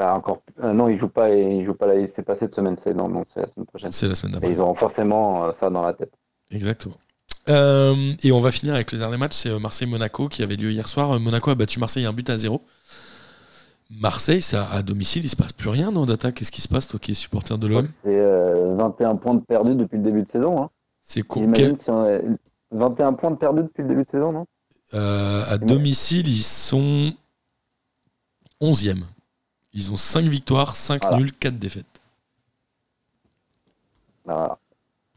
Bah, encore, euh, non, ils jouent pas, ils jouent pas là, c'est pas cette semaine, c'est non, non, c'est la semaine prochaine. C'est la semaine Et d'après. ils auront forcément euh, ça dans la tête. Exactement. Euh, et on va finir avec le dernier match, c'est Marseille-Monaco qui avait lieu hier soir. Monaco a battu Marseille un but à zéro. Marseille, ça, à domicile, il se passe plus rien, non, Data? Qu'est-ce qui se passe, toi qui es supporter de l'OM? C'est euh, 21 points de perdus depuis le début de saison. Hein. C'est un- 21 points de perdus depuis le début de saison, non? Euh, à domicile, ils sont 11e. Ils ont 5 victoires, 5 Voilà. nuls, 4 défaites. Voilà.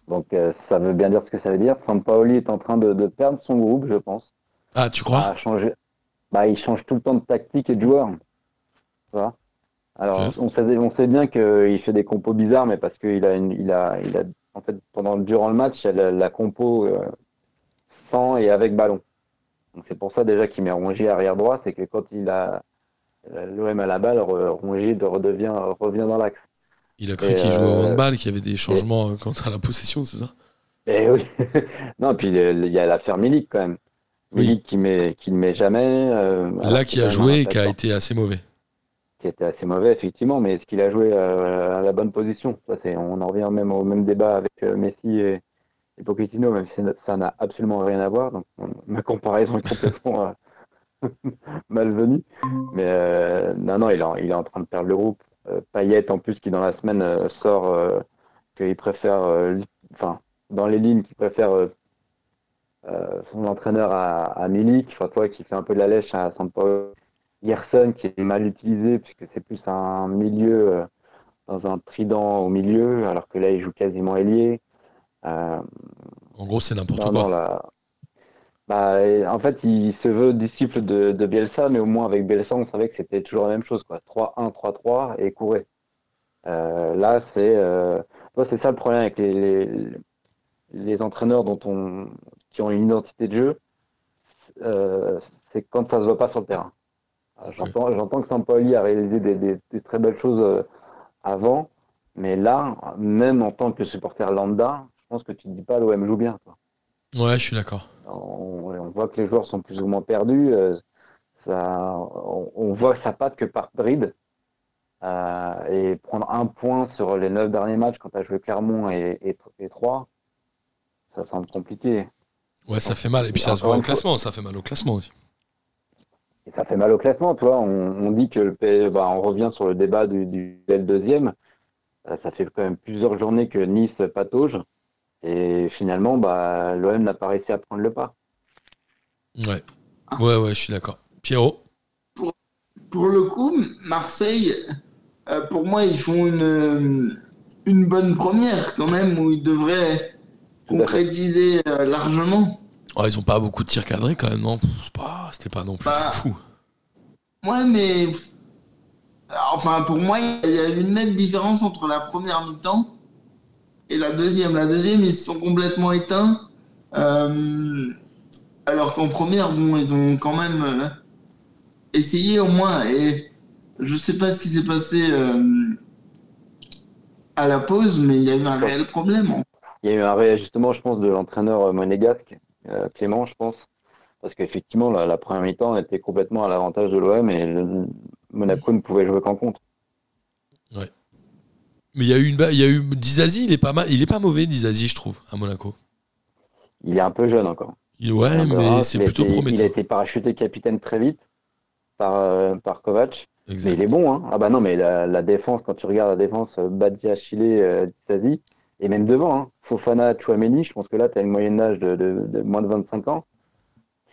Donc euh, ça veut bien dire ce que ça veut dire. Sampaoli est en train de, de perdre son groupe, je pense. Ah, tu crois? Changer. Bah, il change tout le temps de tactique et de joueur. Vois? Alors, on, sait, on sait bien qu'il fait des compos bizarres, mais parce qu'il a, une, il a, il a, en fait, pendant durant le match, il a la, la compo euh, sans et avec ballon. Donc c'est pour ça déjà qu'il met Rongier arrière droit, c'est que quand il a l'OM à la balle, de- redevient, revient dans l'axe. Il a cru qu'il jouait au euh, handball, qu'il y avait des changements euh, quant à la possession, c'est ça? Et oui. [LAUGHS] non, puis il y a l'affaire Milik quand même. Oui. Milik qui met, qui ne met jamais. euh, Là, qui a joué et qui a été assez mauvais. qui était assez mauvais effectivement, mais est-ce qu'il a joué euh, à la bonne position? Ça, on en revient même au même débat avec euh, Messi et, et Pochettino, même si ça n'a absolument rien à voir. Donc on- ma comparaison est complètement [LAUGHS] malvenue. Mais euh, non, non, il est, en, il est en train de perdre le groupe. Euh, Payet, en plus, qui dans la semaine euh, sort euh, qu'il préfère, enfin, dans les lignes, qu'il préfère son entraîneur à, à Milik, enfin, toi, qui fait un peu de la lèche à Sampaoli. Gerson qui est mal utilisé puisque c'est plus un milieu dans un trident au milieu alors que là il joue quasiment ailier. En gros, c'est n'importe quoi. Bah, en fait il se veut disciple de, de Bielsa mais au moins avec Bielsa on savait que c'était toujours la même chose quoi 3-1 3-3 et courait. Euh, là c'est euh, c'est ça le problème avec les, les, les entraîneurs dont on qui ont une identité de jeu euh, c'est quand ça se voit pas sur le terrain. Euh, J'entends, j'entends que Sampaoli a réalisé des, des- des très belles choses euh, avant, mais là, même en tant que supporter lambda, je pense que tu ne dis pas l'OM joue bien. quoi. Ouais, je suis d'accord. On, on voit que les joueurs sont plus ou moins perdus. euh, ça, on, on voit que ça passe que par bride. Euh, et prendre un point sur les neuf derniers matchs quand tu as joué Clermont et, et, et 3, ça semble compliqué. Ouais, ça fait mal. Et puis ça se voit au classement. Ça fait mal au classement aussi. Et ça fait mal au classement, tu vois. On, on dit que le P- bah, on revient sur le débat du, du duel deuxième. Euh, Ça fait quand même plusieurs journées que Nice patauge. Et finalement, bah, l'OM n'a pas réussi à prendre le pas. Ouais. Ouais, ouais, je suis d'accord. Pierrot Pour le coup, Marseille, euh, pour moi, ils font une, euh, une bonne première quand même, où ils devraient concrétiser euh, largement. Oh, ils ont pas beaucoup de tirs cadrés quand même, non? Pff, c'est pas- C'était pas non plus Bah, fou. Ouais, mais. Enfin, pour moi, il y a une nette différence entre la première mi-temps et la deuxième. La deuxième, ils se sont complètement éteints. Euh, alors qu'en première, bon, ils ont quand même euh, essayé au moins. Et je sais pas ce qui s'est passé euh, à la pause, mais il y a eu un réel problème. Il y a eu un réajustement, je pense, de l'entraîneur monégasque, Clément, je pense. Parce qu'effectivement, la, la première mi-temps était complètement à l'avantage de l'OM et le- Monaco ne pouvait jouer qu'en contre. Mais il y a eu une, il y a eu Dizazi, il est pas mal, il est pas mauvais Dizazi, je trouve, à Monaco. Il est un peu jeune encore. Ouais, Un mais c'est plutôt été- Il a prometteur. été parachuté capitaine très vite par, euh, par Kovac. Mais il est bon, hein. Ah bah non, mais la, la défense, quand tu regardes la défense, euh, Badia, Chile, euh, Disasi, et même devant, hein, Fofana, Chouameni, je pense que là, tu as une moyenne d'âge de, de- de moins de 25 ans.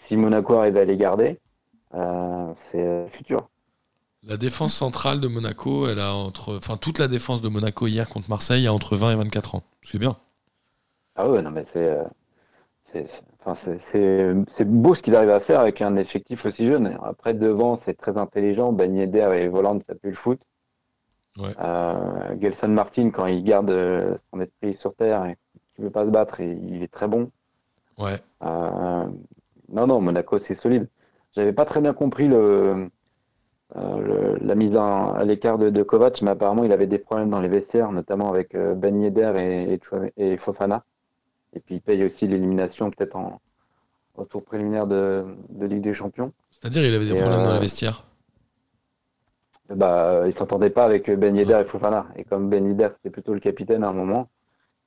Si Monaco arrive à les garder, euh, c'est futur. La défense centrale de Monaco, elle a entre, enfin toute la défense de Monaco hier contre Marseille a entre 20 et 24 ans. C'est bien. Ah ouais, non, mais c'est. euh, c'est- c'est- beau ce qu'il arrive à faire avec un effectif aussi jeune. Après, devant, c'est très intelligent. Ben Yedder et Voland, ça pue le foot. Ouais. Euh, Gelson Martin, quand il garde euh, son esprit sur terre et qu'il veut pas se battre, et il est très bon. Ouais. Euh, non, non, Monaco, c'est solide. J'avais pas très bien compris le, le- la mise en- à l'écart de, de Kovac, mais apparemment, il avait des problèmes dans les vestiaires, notamment avec euh, Ben Yedder et, et, Chouam- et Fofana. Et puis, il paye aussi l'élimination, peut-être en, au tour préliminaire de, de Ligue des Champions. C'est-à-dire, il avait des Et, problèmes dans euh, les vestiaires? Bah, euh, il s'entendait pas avec Ben Yedder et Fofana. Et comme Ben Yedder, c'était plutôt le capitaine à un moment,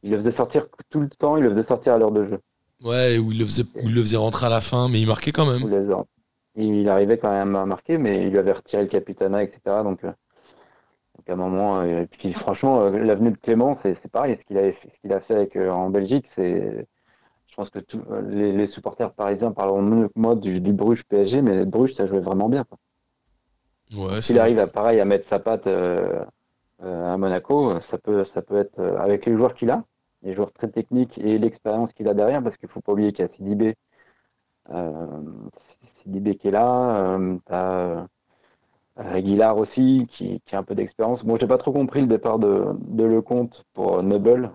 il le faisait sortir tout le temps, il le faisait sortir à l'heure de jeu. Ouais, où il le faisait, il le faisait rentrer à la fin, mais il marquait quand Ou même. Il arrivait quand même à marquer, mais il lui avait retiré le capitana, etc. Donc, euh, donc à un moment, euh, et puis franchement, euh, l'avenue de Clément, c'est pareil. Ce qu'il fait, ce qu'il a fait avec, en Belgique, c'est. Je pense que tous les, les supporters parisiens parleront mieux que moi du, du Bruges PSG, mais Bruges, ça jouait vraiment bien. quoi. Ouais, c'est S'il arrive à pareil à mettre sa patte à Monaco, ça peut, ça peut être avec les joueurs qu'il a, les joueurs très techniques et l'expérience qu'il a derrière, parce qu'il faut pas oublier qu'il y a Sidibé, euh, Sidibé qui est là, euh, t'as euh, Aguilar aussi qui, qui a un peu d'expérience. Bon, j'ai pas trop compris le départ de, de Lecomte pour euh, Noble.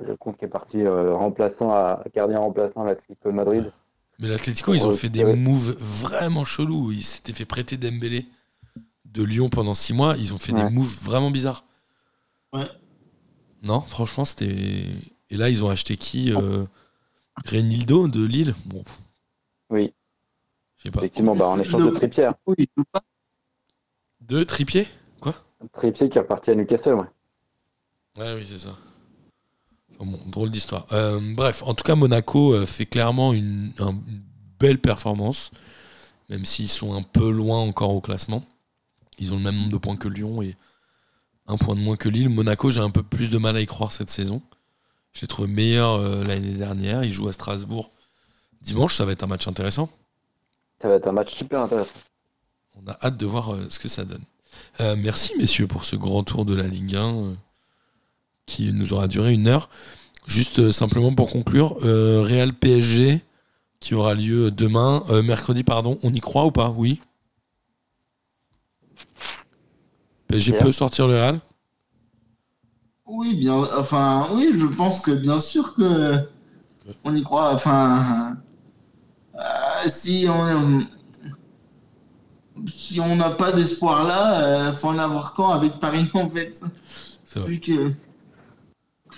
Lecomte qui est parti euh, remplaçant à gardien remplaçant à l'Atlético de Madrid. Mais l'Atlético, ils ont fait des moves vraiment chelous. Ils s'étaient fait prêter Dembélé de Lyon pendant six mois. Ils ont fait Ouais. des moves vraiment bizarres. Ouais. Non, franchement, c'était. Et là, ils ont acheté qui euh... Renildo de Lille? Bon, Oui, pas. effectivement, bah, en échange de Trippier. Oui, pas. Deux tripiers? Quoi? Trippier qui est reparti à Newcastle, ouais. Ouais, oui, c'est ça. Enfin bon, drôle d'histoire. Euh, bref, en tout cas, Monaco euh, fait clairement une, un- une belle performance, même s'ils sont un peu loin encore au classement. Ils ont le même nombre de points que Lyon et un point de moins que Lille. Monaco, j'ai un peu plus de mal à y croire cette saison. Je l'ai trouvé meilleur euh, l'année dernière. Ils jouent à Strasbourg dimanche, ça va être un match intéressant. Ça va être un match super intéressant. On a hâte de voir euh, ce que ça donne. Euh, merci messieurs pour ce grand tour de la Ligue 1 euh, qui nous aura duré une heure. Juste euh, simplement pour conclure, euh, Real PSG qui aura lieu demain, euh, mercredi pardon, on y croit ou pas? Oui. PSG peut sortir le Real? Oui, bien, enfin, oui, je pense que bien sûr que on y croit. Enfin, euh, si on si on n'a pas d'espoir là, euh, faut en avoir quand avec Paris en fait? C'est vrai. Vu que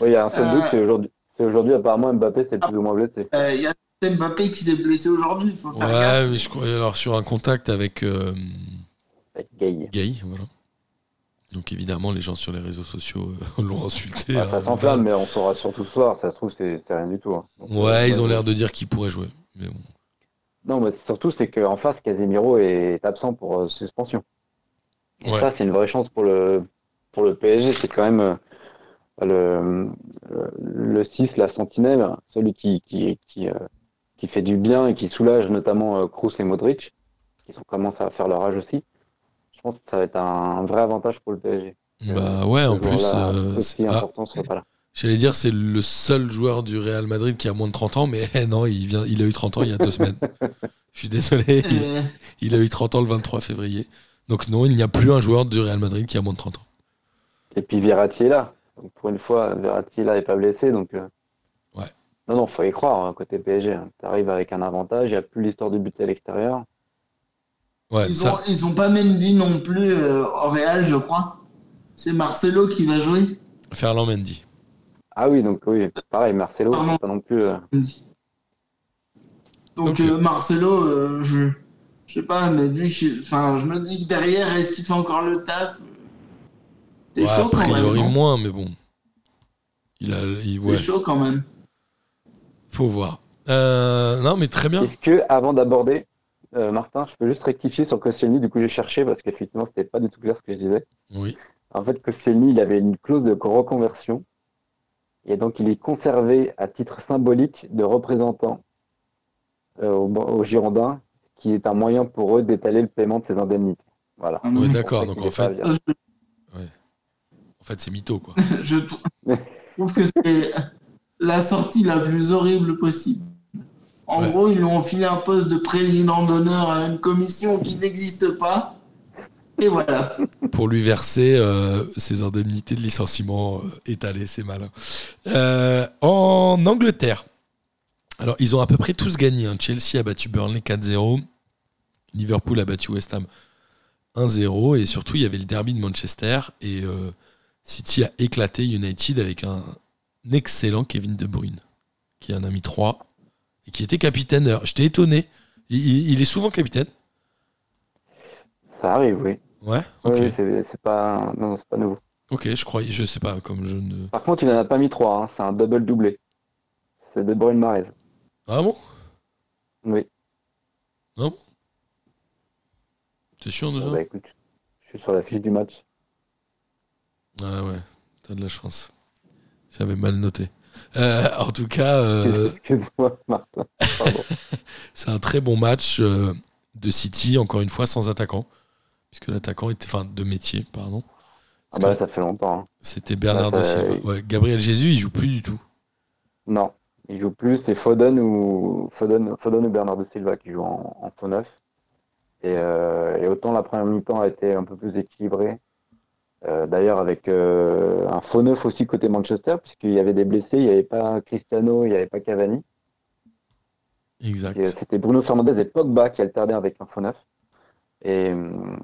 Oui, il y a un seul Euh, doute, c'est aujourd'hui. C'est aujourd'hui, apparemment, Mbappé s'est plus ou moins blessé. euh, il y a Mbappé qui s'est blessé aujourd'hui, faut faire gaffe. Ouais, mais je crois alors sur un contact avec euh, Avec Gay. Gay, voilà. Donc évidemment, les gens sur les réseaux sociaux euh, [LAUGHS] l'ont insulté. Ouais, hein, ça base. mais on saura surtout ce soir. Ça se trouve, c'est c'est rien du tout. hein. Donc, euh, Ouais, ils ont l'air de dire qu'ils pourraient jouer. Mais bon. Non, mais surtout, c'est qu'en face, Casemiro est absent pour euh, suspension. Et Ouais. ça, c'est une vraie chance pour le, pour le PSG. C'est quand même euh, le, le, le 6, la sentinelle, celui qui, qui, qui, euh, qui fait du bien et qui soulage notamment Kroos et Modric, qui sont, commencent à faire leur âge aussi. Je pense que ça va être un, vrai avantage pour le PSG. Bah ouais, en plus, c'est- ah, important. J'allais dire c'est le seul joueur du Real Madrid qui a moins de 30 ans, mais [LAUGHS] non, il, vient, il a eu 30 ans il y a deux semaines. [LAUGHS] Je suis désolé, il, il a eu 30 ans le 23 février. Donc non, il n'y a plus un joueur du Real Madrid qui a moins de 30 ans. Et puis Verratti est là. Donc, pour une fois, Verratti là et pas blessé. Donc, euh, Ouais. Non, non, faut y croire hein, côté PSG. Tu arrives avec un avantage. Il n'y a plus l'histoire du but à l'extérieur. Ouais, ils, ça, ont, ils ont pas Mendy non plus euh, au Real, je crois. C'est Marcelo qui va jouer. Ferland Mendy. Ah oui, donc oui, pareil, Marcelo, Pardon. pas non plus. euh. Donc Ok. euh, Marcelo, euh, je je sais pas, mais vu que enfin, je me dis que derrière, est-ce qu'il fait encore le taf? C'est Ouais, chaud a quand même. priori non? moins, mais bon. Il a, il- C'est ouais, chaud quand même. faut voir. Euh, non, mais très bien. Est-ce que, avant d'aborder, euh, Martin, je peux juste rectifier sur Koscielny, du coup j'ai cherché parce qu'effectivement c'était pas du tout clair ce que je disais. Oui. En fait, Koscielny, il avait une clause de reconversion et donc il est conservé à titre symbolique de représentant euh, au, au Girondins, qui est un moyen pour eux d'étaler le paiement de ses indemnités. Voilà. Ah Ouais, d'accord. Donc en fait, viré. en fait c'est mytho, quoi. [LAUGHS] je trou- [LAUGHS] trouve que c'est la sortie la plus horrible possible. En Ouais. gros, ils lui ont filé un poste de président d'honneur à une commission qui n'existe pas. Et voilà. pour lui verser euh, ses indemnités de licenciement euh, étalées, c'est malin. Euh, en Angleterre, alors ils ont à peu près tous gagné. hein. Chelsea a battu Burnley 4-0, Liverpool a battu West Ham 1-0, et surtout il y avait le derby de Manchester, et euh, City a éclaté United avec un excellent Kevin De Bruyne, qui en a mis 3, et qui était capitaine. J'étais étonné, il, il- il est souvent capitaine. Ça arrive, oui. Ouais, ok. c'est pas, non, pas nouveau. Ok, je croyais, je sais pas, comme je ne. Par contre, il n'en a pas mis trois, hein, c'est un double doublé. C'est De Bruyne Mahrez. Ah bon? Oui. T'es sûr de ça? Bah écoute, je suis sur la fiche du match. Ah ouais, t'as de la chance. J'avais mal noté. Euh, en tout cas, euh, [LAUGHS] [LAUGHS] c'est un très bon match euh, de City, encore une fois, sans attaquant. Puisque l'attaquant était. Enfin, de métier, pardon. ah bah là, ça fait longtemps. hein. C'était Bernardo Là, ça- Silva. Ouais, Gabriel Jésus, il joue plus du tout. Non, il joue plus, c'est Foden ou Foden, Foden ou Bernardo Silva qui joue en, en faux neuf. Et, euh, et autant la première mi-temps a été un peu plus équilibrée. Euh, D'ailleurs, avec euh, un faux neuf aussi côté Manchester, puisqu'il y avait des blessés, il n'y avait pas Cristiano, il n'y avait pas Cavani. Exact. C'était Bruno Fernandes et Pogba qui alternaient avec un faux neuf. Et, hum,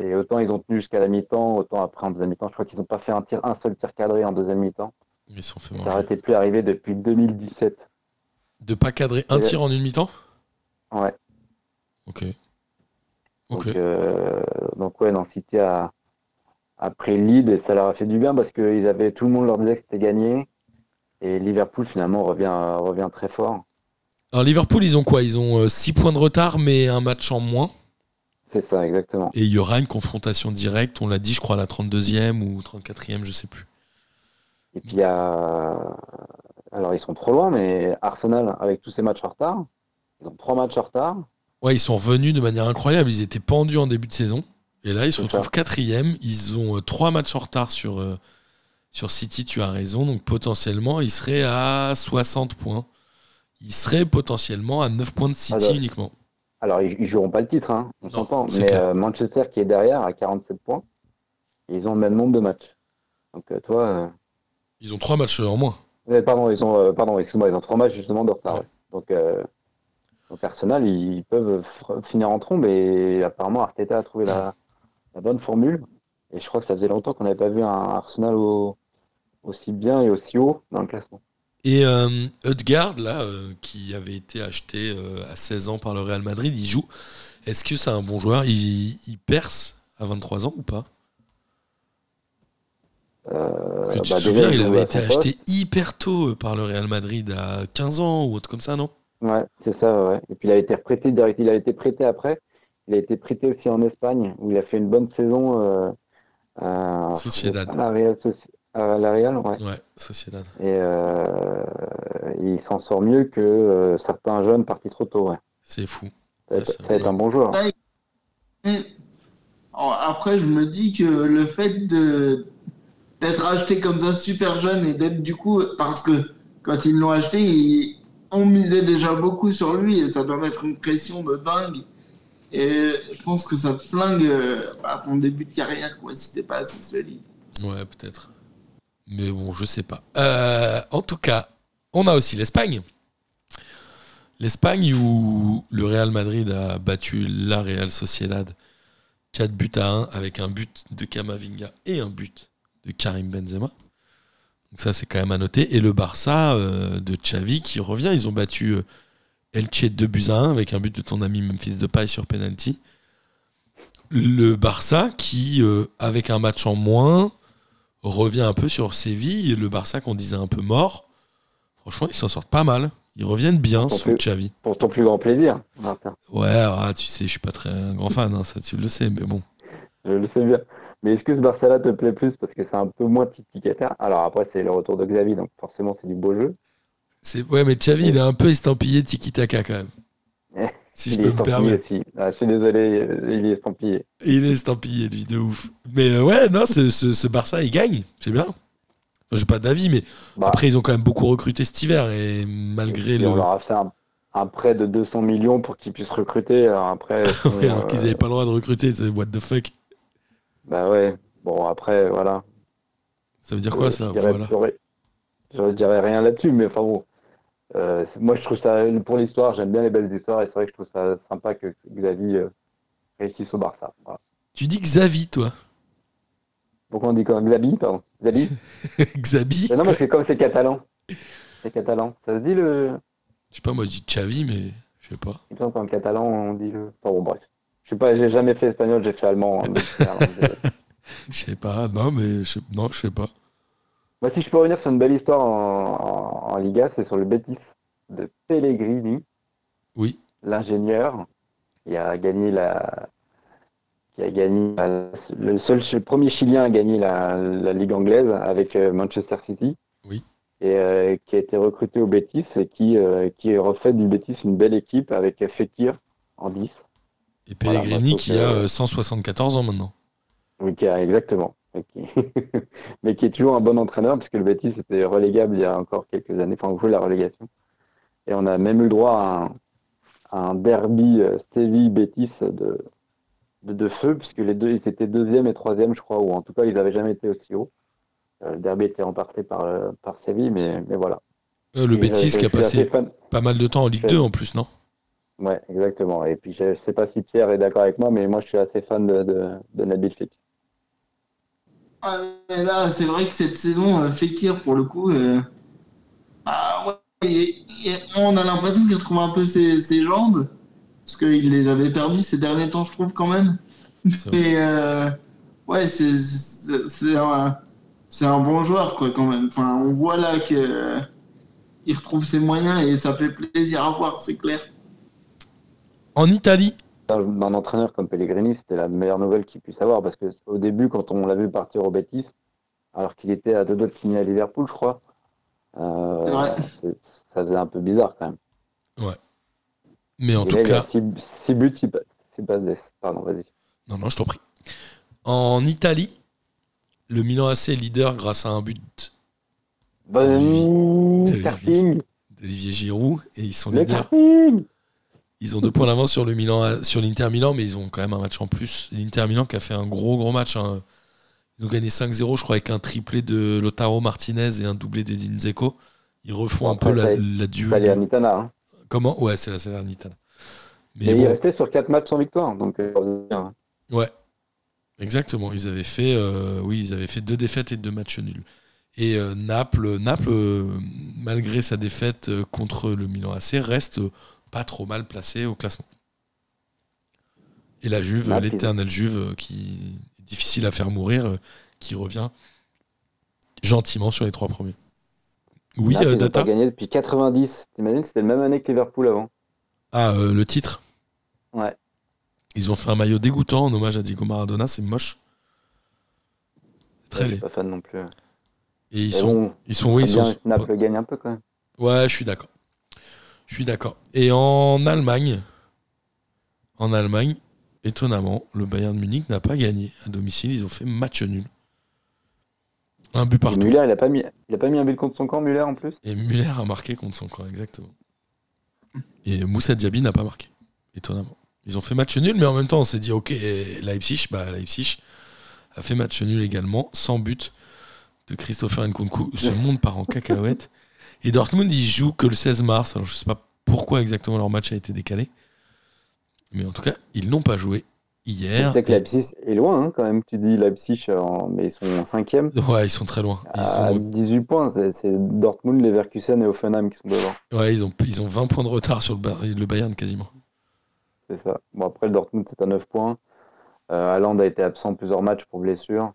et autant ils ont tenu jusqu'à la mi-temps, autant après en deuxième mi-temps, je crois qu'ils n'ont pas fait un, tir, un seul tir cadré en deuxième mi-temps. Ils sont fait Ça manger. n'arrêtait plus arrivé depuis 2017. De pas cadrer un tir en une mi-temps? Ouais. Ok. Donc, euh, donc ouais, non, City a, a pris le lead et ça leur a fait du bien parce que ils avaient, tout le monde leur disait que c'était gagné. Et Liverpool finalement revient, revient très fort. Alors, Liverpool, ils ont quoi? Ils ont 6 points de retard, mais un match en moins. C'est ça, exactement. Et il y aura une confrontation directe, on l'a dit, je crois, à la 32e ou 34e, je sais plus. Et puis il y a. Alors ils sont trop loin, mais Arsenal, avec tous ces matchs en retard, ils ont trois matchs en retard. Ouais, ils sont revenus de manière incroyable. Ils étaient pendus en début de saison. Et là, ils se retrouvent ça. quatrième. Ils ont euh, trois matchs en retard sur, euh, sur City, tu as raison. Donc potentiellement, ils seraient à 60 points. Ils seraient potentiellement à 9 points de City Alors, uniquement. Alors ils, ils joueront pas le titre, hein, on s'entend. Mais euh, Manchester qui est derrière à 47 points, ils ont le même nombre de matchs. Donc euh, toi. euh, Ils ont trois matchs en moins. Pardon, ils ont, euh, pardon, excuse-moi, ils ont trois matchs justement de retard. Ouais. Donc, donc Arsenal, ils peuvent finir en trombe et apparemment Arteta a trouvé la, la bonne formule. Et je crois que ça faisait longtemps qu'on n'avait pas vu un Arsenal au- aussi bien et aussi haut dans le classement. Et euh, là, euh, qui avait été acheté euh, à 16 ans par le Real Madrid, il joue. Est-ce que c'est un bon joueur? Il, il perce à 23 ans ou pas? Euh, Parce que tu bah, te déjà, souviens, il avait été acheté hyper tôt euh, par le Real Madrid à 15 ans ou autre comme ça, non? Ouais, c'est ça, ouais. Et puis il a été prêté direct, il a été prêté après. Il a été prêté aussi en Espagne où il a fait une bonne saison euh, à, Sociedad. à la Real, Soci- à la Real, ouais. Ouais, Sociedad. Et euh, il s'en sort mieux que euh, certains jeunes partis trop tôt. Ouais. C'est fou. Ça, Ouais, être, c'est ça va être un bon joueur. Après, je me dis que le fait de d'être acheté comme ça super jeune et d'être du coup parce que quand ils l'ont acheté, ils, on misait déjà beaucoup sur lui et ça doit mettre une pression de dingue. Et je pense que ça te flingue euh, à ton début de carrière quoi si t'es pas assez solide. Ouais, peut-être. Mais bon, je sais pas. Euh, en tout cas, on a aussi l'Espagne. L'Espagne où le Real Madrid a battu la Real Sociedad 4 buts à 1 avec un but de Camavinga et un but de Karim Benzema. Donc ça, c'est quand même à noter. Et le Barça euh, de Xavi qui revient. Ils ont battu euh, Elche 2 buts à 1 avec un but de ton ami Memphis Depay sur penalty. Le Barça qui, euh, avec un match en moins, revient un peu sur Séville. Le Barça qu'on disait un peu mort, franchement, ils s'en sortent pas mal. Ils reviennent bien sous. Xavi. Pour ton plus grand plaisir, Martin. Ouais, ah, tu sais, je suis pas très un grand fan, hein, ça tu le sais, mais bon. Je le sais bien. Mais est-ce que ce Barça-là te plaît plus parce que c'est un peu moins tiki-taka Alors après, c'est le retour de Xavi, donc forcément, c'est du beau jeu. Ouais, mais Xavi, il est un peu estampillé tiki-taka quand même. Si je il peux me permettre. Ah, je suis désolé, euh, il est estampillé. Il est estampillé, lui, de ouf. Mais euh, ouais, non, ce, ce- ce Barça, il gagne, c'est bien. Enfin, J'ai pas d'avis, mais Bah, après, ils ont quand même beaucoup recruté cet hiver, et malgré et le. on leur a fait un, un prêt de 200 millions pour qu'ils puissent recruter. Alors après, [LAUGHS] Ouais, alors euh, qu'ils avaient pas le droit de recruter, what the fuck. Bah ouais. Bon, après, voilà. Ça veut dire quoi Euh, ça Voilà. Je dirais rien là-dessus, mais enfin bon. Euh, moi, je trouve ça, pour l'histoire, j'aime bien les belles histoires et c'est vrai que je trouve ça sympa que Xavi euh, réussisse au Barça. Voilà. Tu dis Xavi, toi Pourquoi on dit quoi? Xavi, pardon Xavi [LAUGHS] Mais Non, parce que comme c'est catalan, c'est catalan. Ça se dit le. Je sais pas, moi je dis Xavi, mais je sais pas. Qu'en catalan, on dit le. Enfin bon, bref. Je sais pas, j'ai jamais fait espagnol, j'ai fait allemand. hein, de- [LAUGHS] Je sais pas, non, mais je sais, non, je sais pas. Moi, si je peux revenir sur une belle histoire en, en, en Liga, c'est sur le Betis de Pellegrini. Oui. l'ingénieur, qui a gagné la, qui a gagné le seul le premier Chilien à gagner la, la Ligue anglaise avec euh, Manchester City. Oui. Et euh, qui a été recruté au Betis et qui, euh, qui refait du Betis une belle équipe avec Fekir en 10. Et Pellegrini bah, qui a euh, euh, 174 ans maintenant. Oui, qui a- exactement. [LAUGHS] Mais qui est toujours un bon entraîneur, puisque le Betis était relégable il y a encore quelques années, enfin, on jouait la relégation. Et on a même eu le droit à un, à un derby euh, Séville-Betis de, de, de feu, puisque les deux, ils étaient deuxième et troisième, je crois, ou en tout cas, ils n'avaient jamais été aussi haut. Euh, le derby était remporté par, euh, par Séville, mais, mais voilà. Euh, le Et Betis qui a passé pas mal de temps en Ligue je- 2 en plus, non? Ouais, exactement. Et puis, je ne sais pas si Pierre est d'accord avec moi, mais moi, je suis assez fan de, de, de Nabil Fekir. Ah, mais là, c'est vrai que cette saison, euh, Fekir, pour le coup, ah, ouais, et- et on a l'impression qu'il retrouve un peu ses, ses jambes, parce qu'il les avait perdues ces derniers temps, je trouve, quand même. Mais euh, ouais, c'est un, c'est un bon joueur, quoi, quand même. Enfin, on voit là que il retrouve ses moyens et ça fait plaisir à voir, c'est clair. En Italie, d'un entraîneur comme Pellegrini, c'était la meilleure nouvelle qu'il puisse avoir parce que au début, quand on l'a vu partir au Betis, alors qu'il était à deux doigts de signer à Liverpool, je crois, euh, ça faisait un peu bizarre quand même. mais en Et tout là, cas, a six, six buts, six, pa- six passes d'ess. Pardon, vas-y. non, non, je t'en prie. En Italie, le Milan AC est leader grâce à un but Bon Olivier. Giroud et ils sont le leaders. karting. Ils ont deux points d'avance sur le Milan, sur l'Inter Milan, mais ils ont quand même un match en plus. L'Inter Milan qui a fait un gros gros match. hein. Ils ont gagné 5-0, je crois, avec un triplé de Lotaro Martinez et un doublé d'Edin Dzeko. Ils refont un peu la, la. Salernitana. Hein. Comment? Ouais, c'est la Salernitana. Mais Et bon, restait sur quatre matchs sans victoire, donc euh, hein. ouais, exactement. Ils avaient fait, euh, oui, ils avaient fait deux défaites et deux matchs nuls. Et euh, Naples, Naples, malgré sa défaite contre le Milan AC, reste pas trop mal placé au classement. Et la Juve, ils- l'éternelle Juve, euh, qui est difficile à faire mourir, euh, qui revient gentiment sur les trois premiers. Oui, Naples, euh, ils ont Data. gagné depuis 90. T'imagines, c'était la même année que Liverpool avant. Ah, euh, le titre. Ouais. Ils ont fait un maillot dégoûtant en hommage à Diego Maradona, c'est moche. Très laid. suis pas fan non plus. Et ils sont, bon, ils sont, oui, ils bien sont. Naples gagne un peu quand même. Ouais, je suis d'accord. Je suis d'accord. Et en Allemagne, en Allemagne, étonnamment, le Bayern de Munich n'a pas gagné à domicile. Ils ont fait match nul. Un but Et partout. Muller, il a pas mis, il a pas mis un but contre son camp, Muller en plus? Et Muller a marqué contre son camp, exactement. Et Moussa Diaby n'a pas marqué, étonnamment. Ils ont fait match nul, mais en même temps, on s'est dit, ok, Leipzig, bah, Leipzig a fait match nul également, sans but de Christopher Nkunku. Ce [LAUGHS] monde part en cacahuète. Et Dortmund, ils jouent que le 16 mars. Alors, je sais pas pourquoi exactement leur match a été décalé. Mais en tout cas, ils n'ont pas joué hier. Tu sais que Et- Leipzig est loin hein, quand même. Tu dis Leipzig, en- mais ils sont cinquième. Ouais, ils sont très loin. Ils, À ont, 18 points, c'est c'est Dortmund, Leverkusen et Offenheim qui sont devant. ouais, ils, ont, ils ont 20 points de retard sur le, Ba- le Bayern quasiment. C'est ça. Bon, après, le Dortmund, c'est à 9 points. Euh, Haaland a été absent plusieurs matchs pour blessure.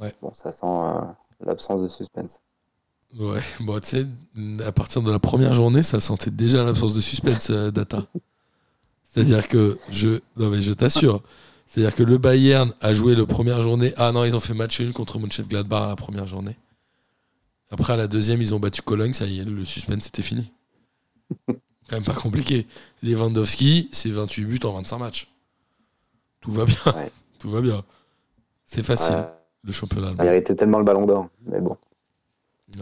Ouais. Bon, ça sent euh, l'absence de suspense. Ouais, bon, tu sais, à partir de la première journée, ça sentait déjà l'absence de suspense, euh, Data. C'est-à-dire que je. Non, mais je t'assure. C'est-à-dire que le Bayern a joué la première journée. Ah non, ils ont fait match nul contre Mönchengladbach à la première journée. Après, à la deuxième, ils ont battu Cologne. Ça y est, le suspense, c'était fini. Quand même pas compliqué. Lewandowski, c'est 28 buts en 25 matchs. Tout va bien. Ouais. Tout va bien. C'est facile, le championnat. il méritait tellement le ballon d'or. Mais bon,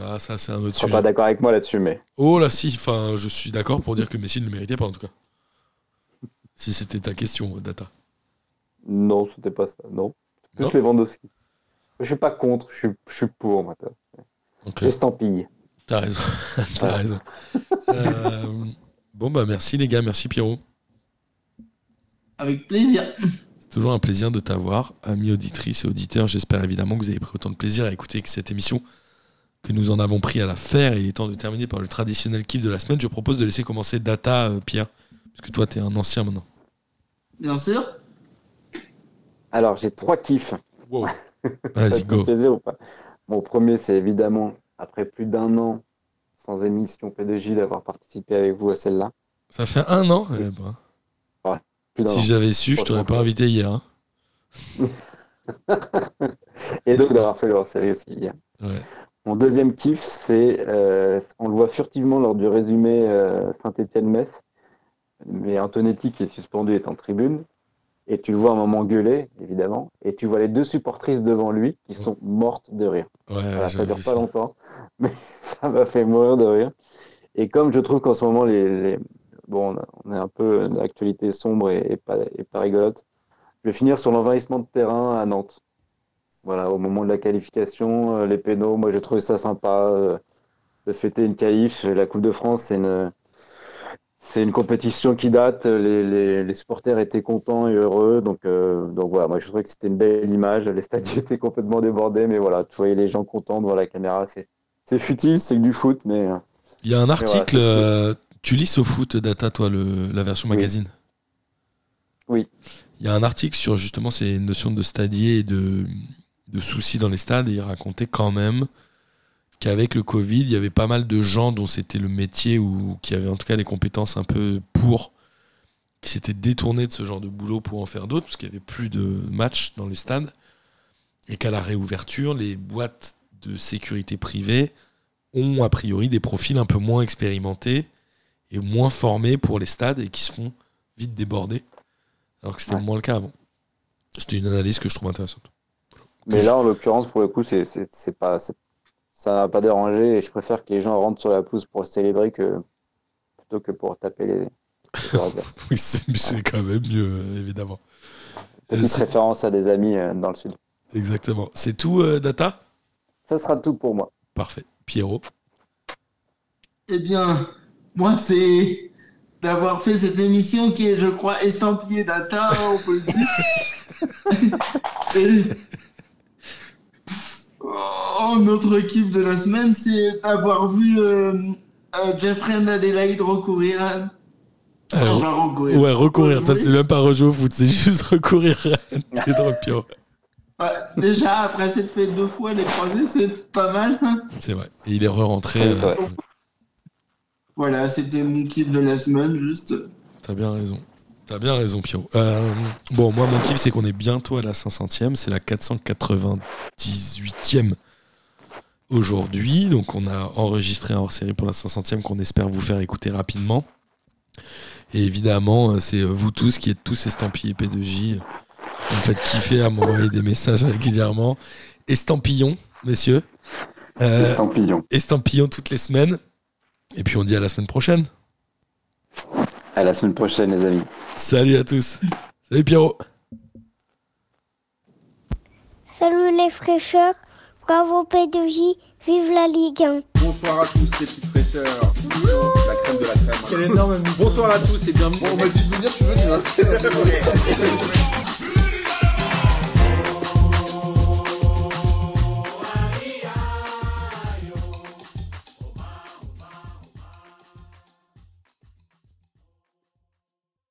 Ah, ça, c'est un autre tu seras sujet. pas d'accord avec moi là-dessus, mais Oh là si, enfin je suis d'accord pour dire que Messi ne le méritait pas en tout cas. Si c'était ta question, Data. non, c'était pas ça. Non. Plus Non Lewandowski. Je suis pas contre, je suis, je suis pour, moi. Ok, J'estampille. t'as raison. [LAUGHS] t'as raison. Euh, bon bah merci les gars, merci Pierrot. Avec plaisir. C'est toujours un plaisir de t'avoir, amis auditrices et auditeurs. J'espère évidemment que vous avez pris autant de plaisir à écouter que cette émission que nous en avons pris à la faire. Et il est temps de terminer par le traditionnel kiff de la semaine. Je propose de laisser commencer Data, euh, Pierre, parce que toi t'es un ancien maintenant. Bien sûr. Alors, j'ai trois kiffs. Wow. [LAUGHS] Ça Vas-y go. plaisir ou pas? Mon premier, c'est évidemment, après plus d'un an sans émission P2J, d'avoir participé avec vous à celle-là. Ça fait un an? Eh ben, Plus si j'avais su, je t'aurais pas invité hier. hein. [LAUGHS] Et donc d'avoir fait leur série aussi hier. Ouais. Mon deuxième kiff, c'est, euh, on le voit furtivement lors du résumé euh, Saint-Étienne-Metz, mais Antonetti qui est suspendu est en tribune, et tu le vois un moment gueuler, évidemment, et tu vois les deux supportrices devant lui qui sont mortes de rire. Ouais, Voilà, ça dure pas ça. longtemps, [LAUGHS] mais ça m'a fait mourir de rire. Et comme je trouve qu'en ce moment, les, les- bon, on est un peu d'actualité sombre et, et pas, et pas rigolote, je vais finir sur l'envahissement de terrain à Nantes. Voilà, au moment de la qualification, euh, les pénaux, moi j'ai trouvé ça sympa euh, de fêter une qualif. La Coupe de France, c'est une, c'est une compétition qui date. Les, les, les supporters étaient contents et heureux. Donc, euh, donc voilà, moi je trouvais que c'était une belle image. Les stades [LAUGHS] étaient complètement débordés, mais voilà, tu voyais les gens contents devant la caméra. C'est, c'est futile, c'est que du foot, mais Il y a un article, voilà, tu lis au foot data, toi, le, la version magazine? Oui. Il y a un article sur justement ces notions de stadier et de, de soucis dans les stades, et il racontait quand même qu'avec le Covid, il y avait pas mal de gens dont c'était le métier ou qui avaient en tout cas les compétences un peu pour, qui s'étaient détournés de ce genre de boulot pour en faire d'autres, parce qu'il n'y avait plus de matchs dans les stades, et qu'à la réouverture, les boîtes de sécurité privée ont a priori des profils un peu moins expérimentés et moins formés pour les stades et qui se font vite déborder, alors que c'était Ouais. moins le cas avant. C'était une analyse que je trouve intéressante. Mais là, en l'occurrence, pour le coup, c'est, c'est, c'est pas, c'est- ça n'a pas dérangé et je préfère que les gens rentrent sur la pelouse pour célébrer que, plutôt que pour taper les. [LAUGHS] Oui, c'est c'est quand même mieux, euh, évidemment. Euh, Petite c'est- référence à des amis euh, dans le sud. Exactement. C'est tout, euh, Data Ça sera tout pour moi. Parfait. Pierrot? Eh bien, moi, c'est d'avoir fait cette émission qui est, je crois, estampillée data, on peut le dire. [LAUGHS] [LAUGHS] Et oh, notre équipe de la semaine, c'est d'avoir vu euh, euh, Jeffrey Adelaide recourir à... Alors, Enfin, recourir. Ouais, recourir. Toi, c'est même pas rejouer au foot, c'est juste [LAUGHS] recourir. T'es. Ouais, déjà, après s'être fait deux fois les croisés, c'est pas mal. hein. C'est vrai. Et il est re-rentré. Ouais, euh. Voilà, c'était mon kiff de la semaine, juste. T'as bien raison. T'as bien raison, Pierrot. Euh, bon, moi, mon kiff, c'est qu'on est bientôt à la 500e. C'est la 498e aujourd'hui. Donc, on a enregistré un hors-série pour la 500e qu'on espère vous faire écouter rapidement. Et évidemment, euh, c'est vous tous qui êtes tous estampillés P2J. Vous me faites kiffer à m'envoyer des messages [LAUGHS] régulièrement. Estampillons, messieurs. Euh, Estampillon. estampillons toutes les semaines. Et puis, on dit à la semaine prochaine. À la semaine prochaine, les amis. Salut à tous. Salut Pierrot. Salut les fraîcheurs, bravo P2J, vive la Ligue 1. Bonsoir à tous les petites fraîcheurs. La crème de la crème. Quel énorme Bonsoir à tous et bienvenue. Bon, on m'a dit de venir, je suis venu. hein. [LAUGHS]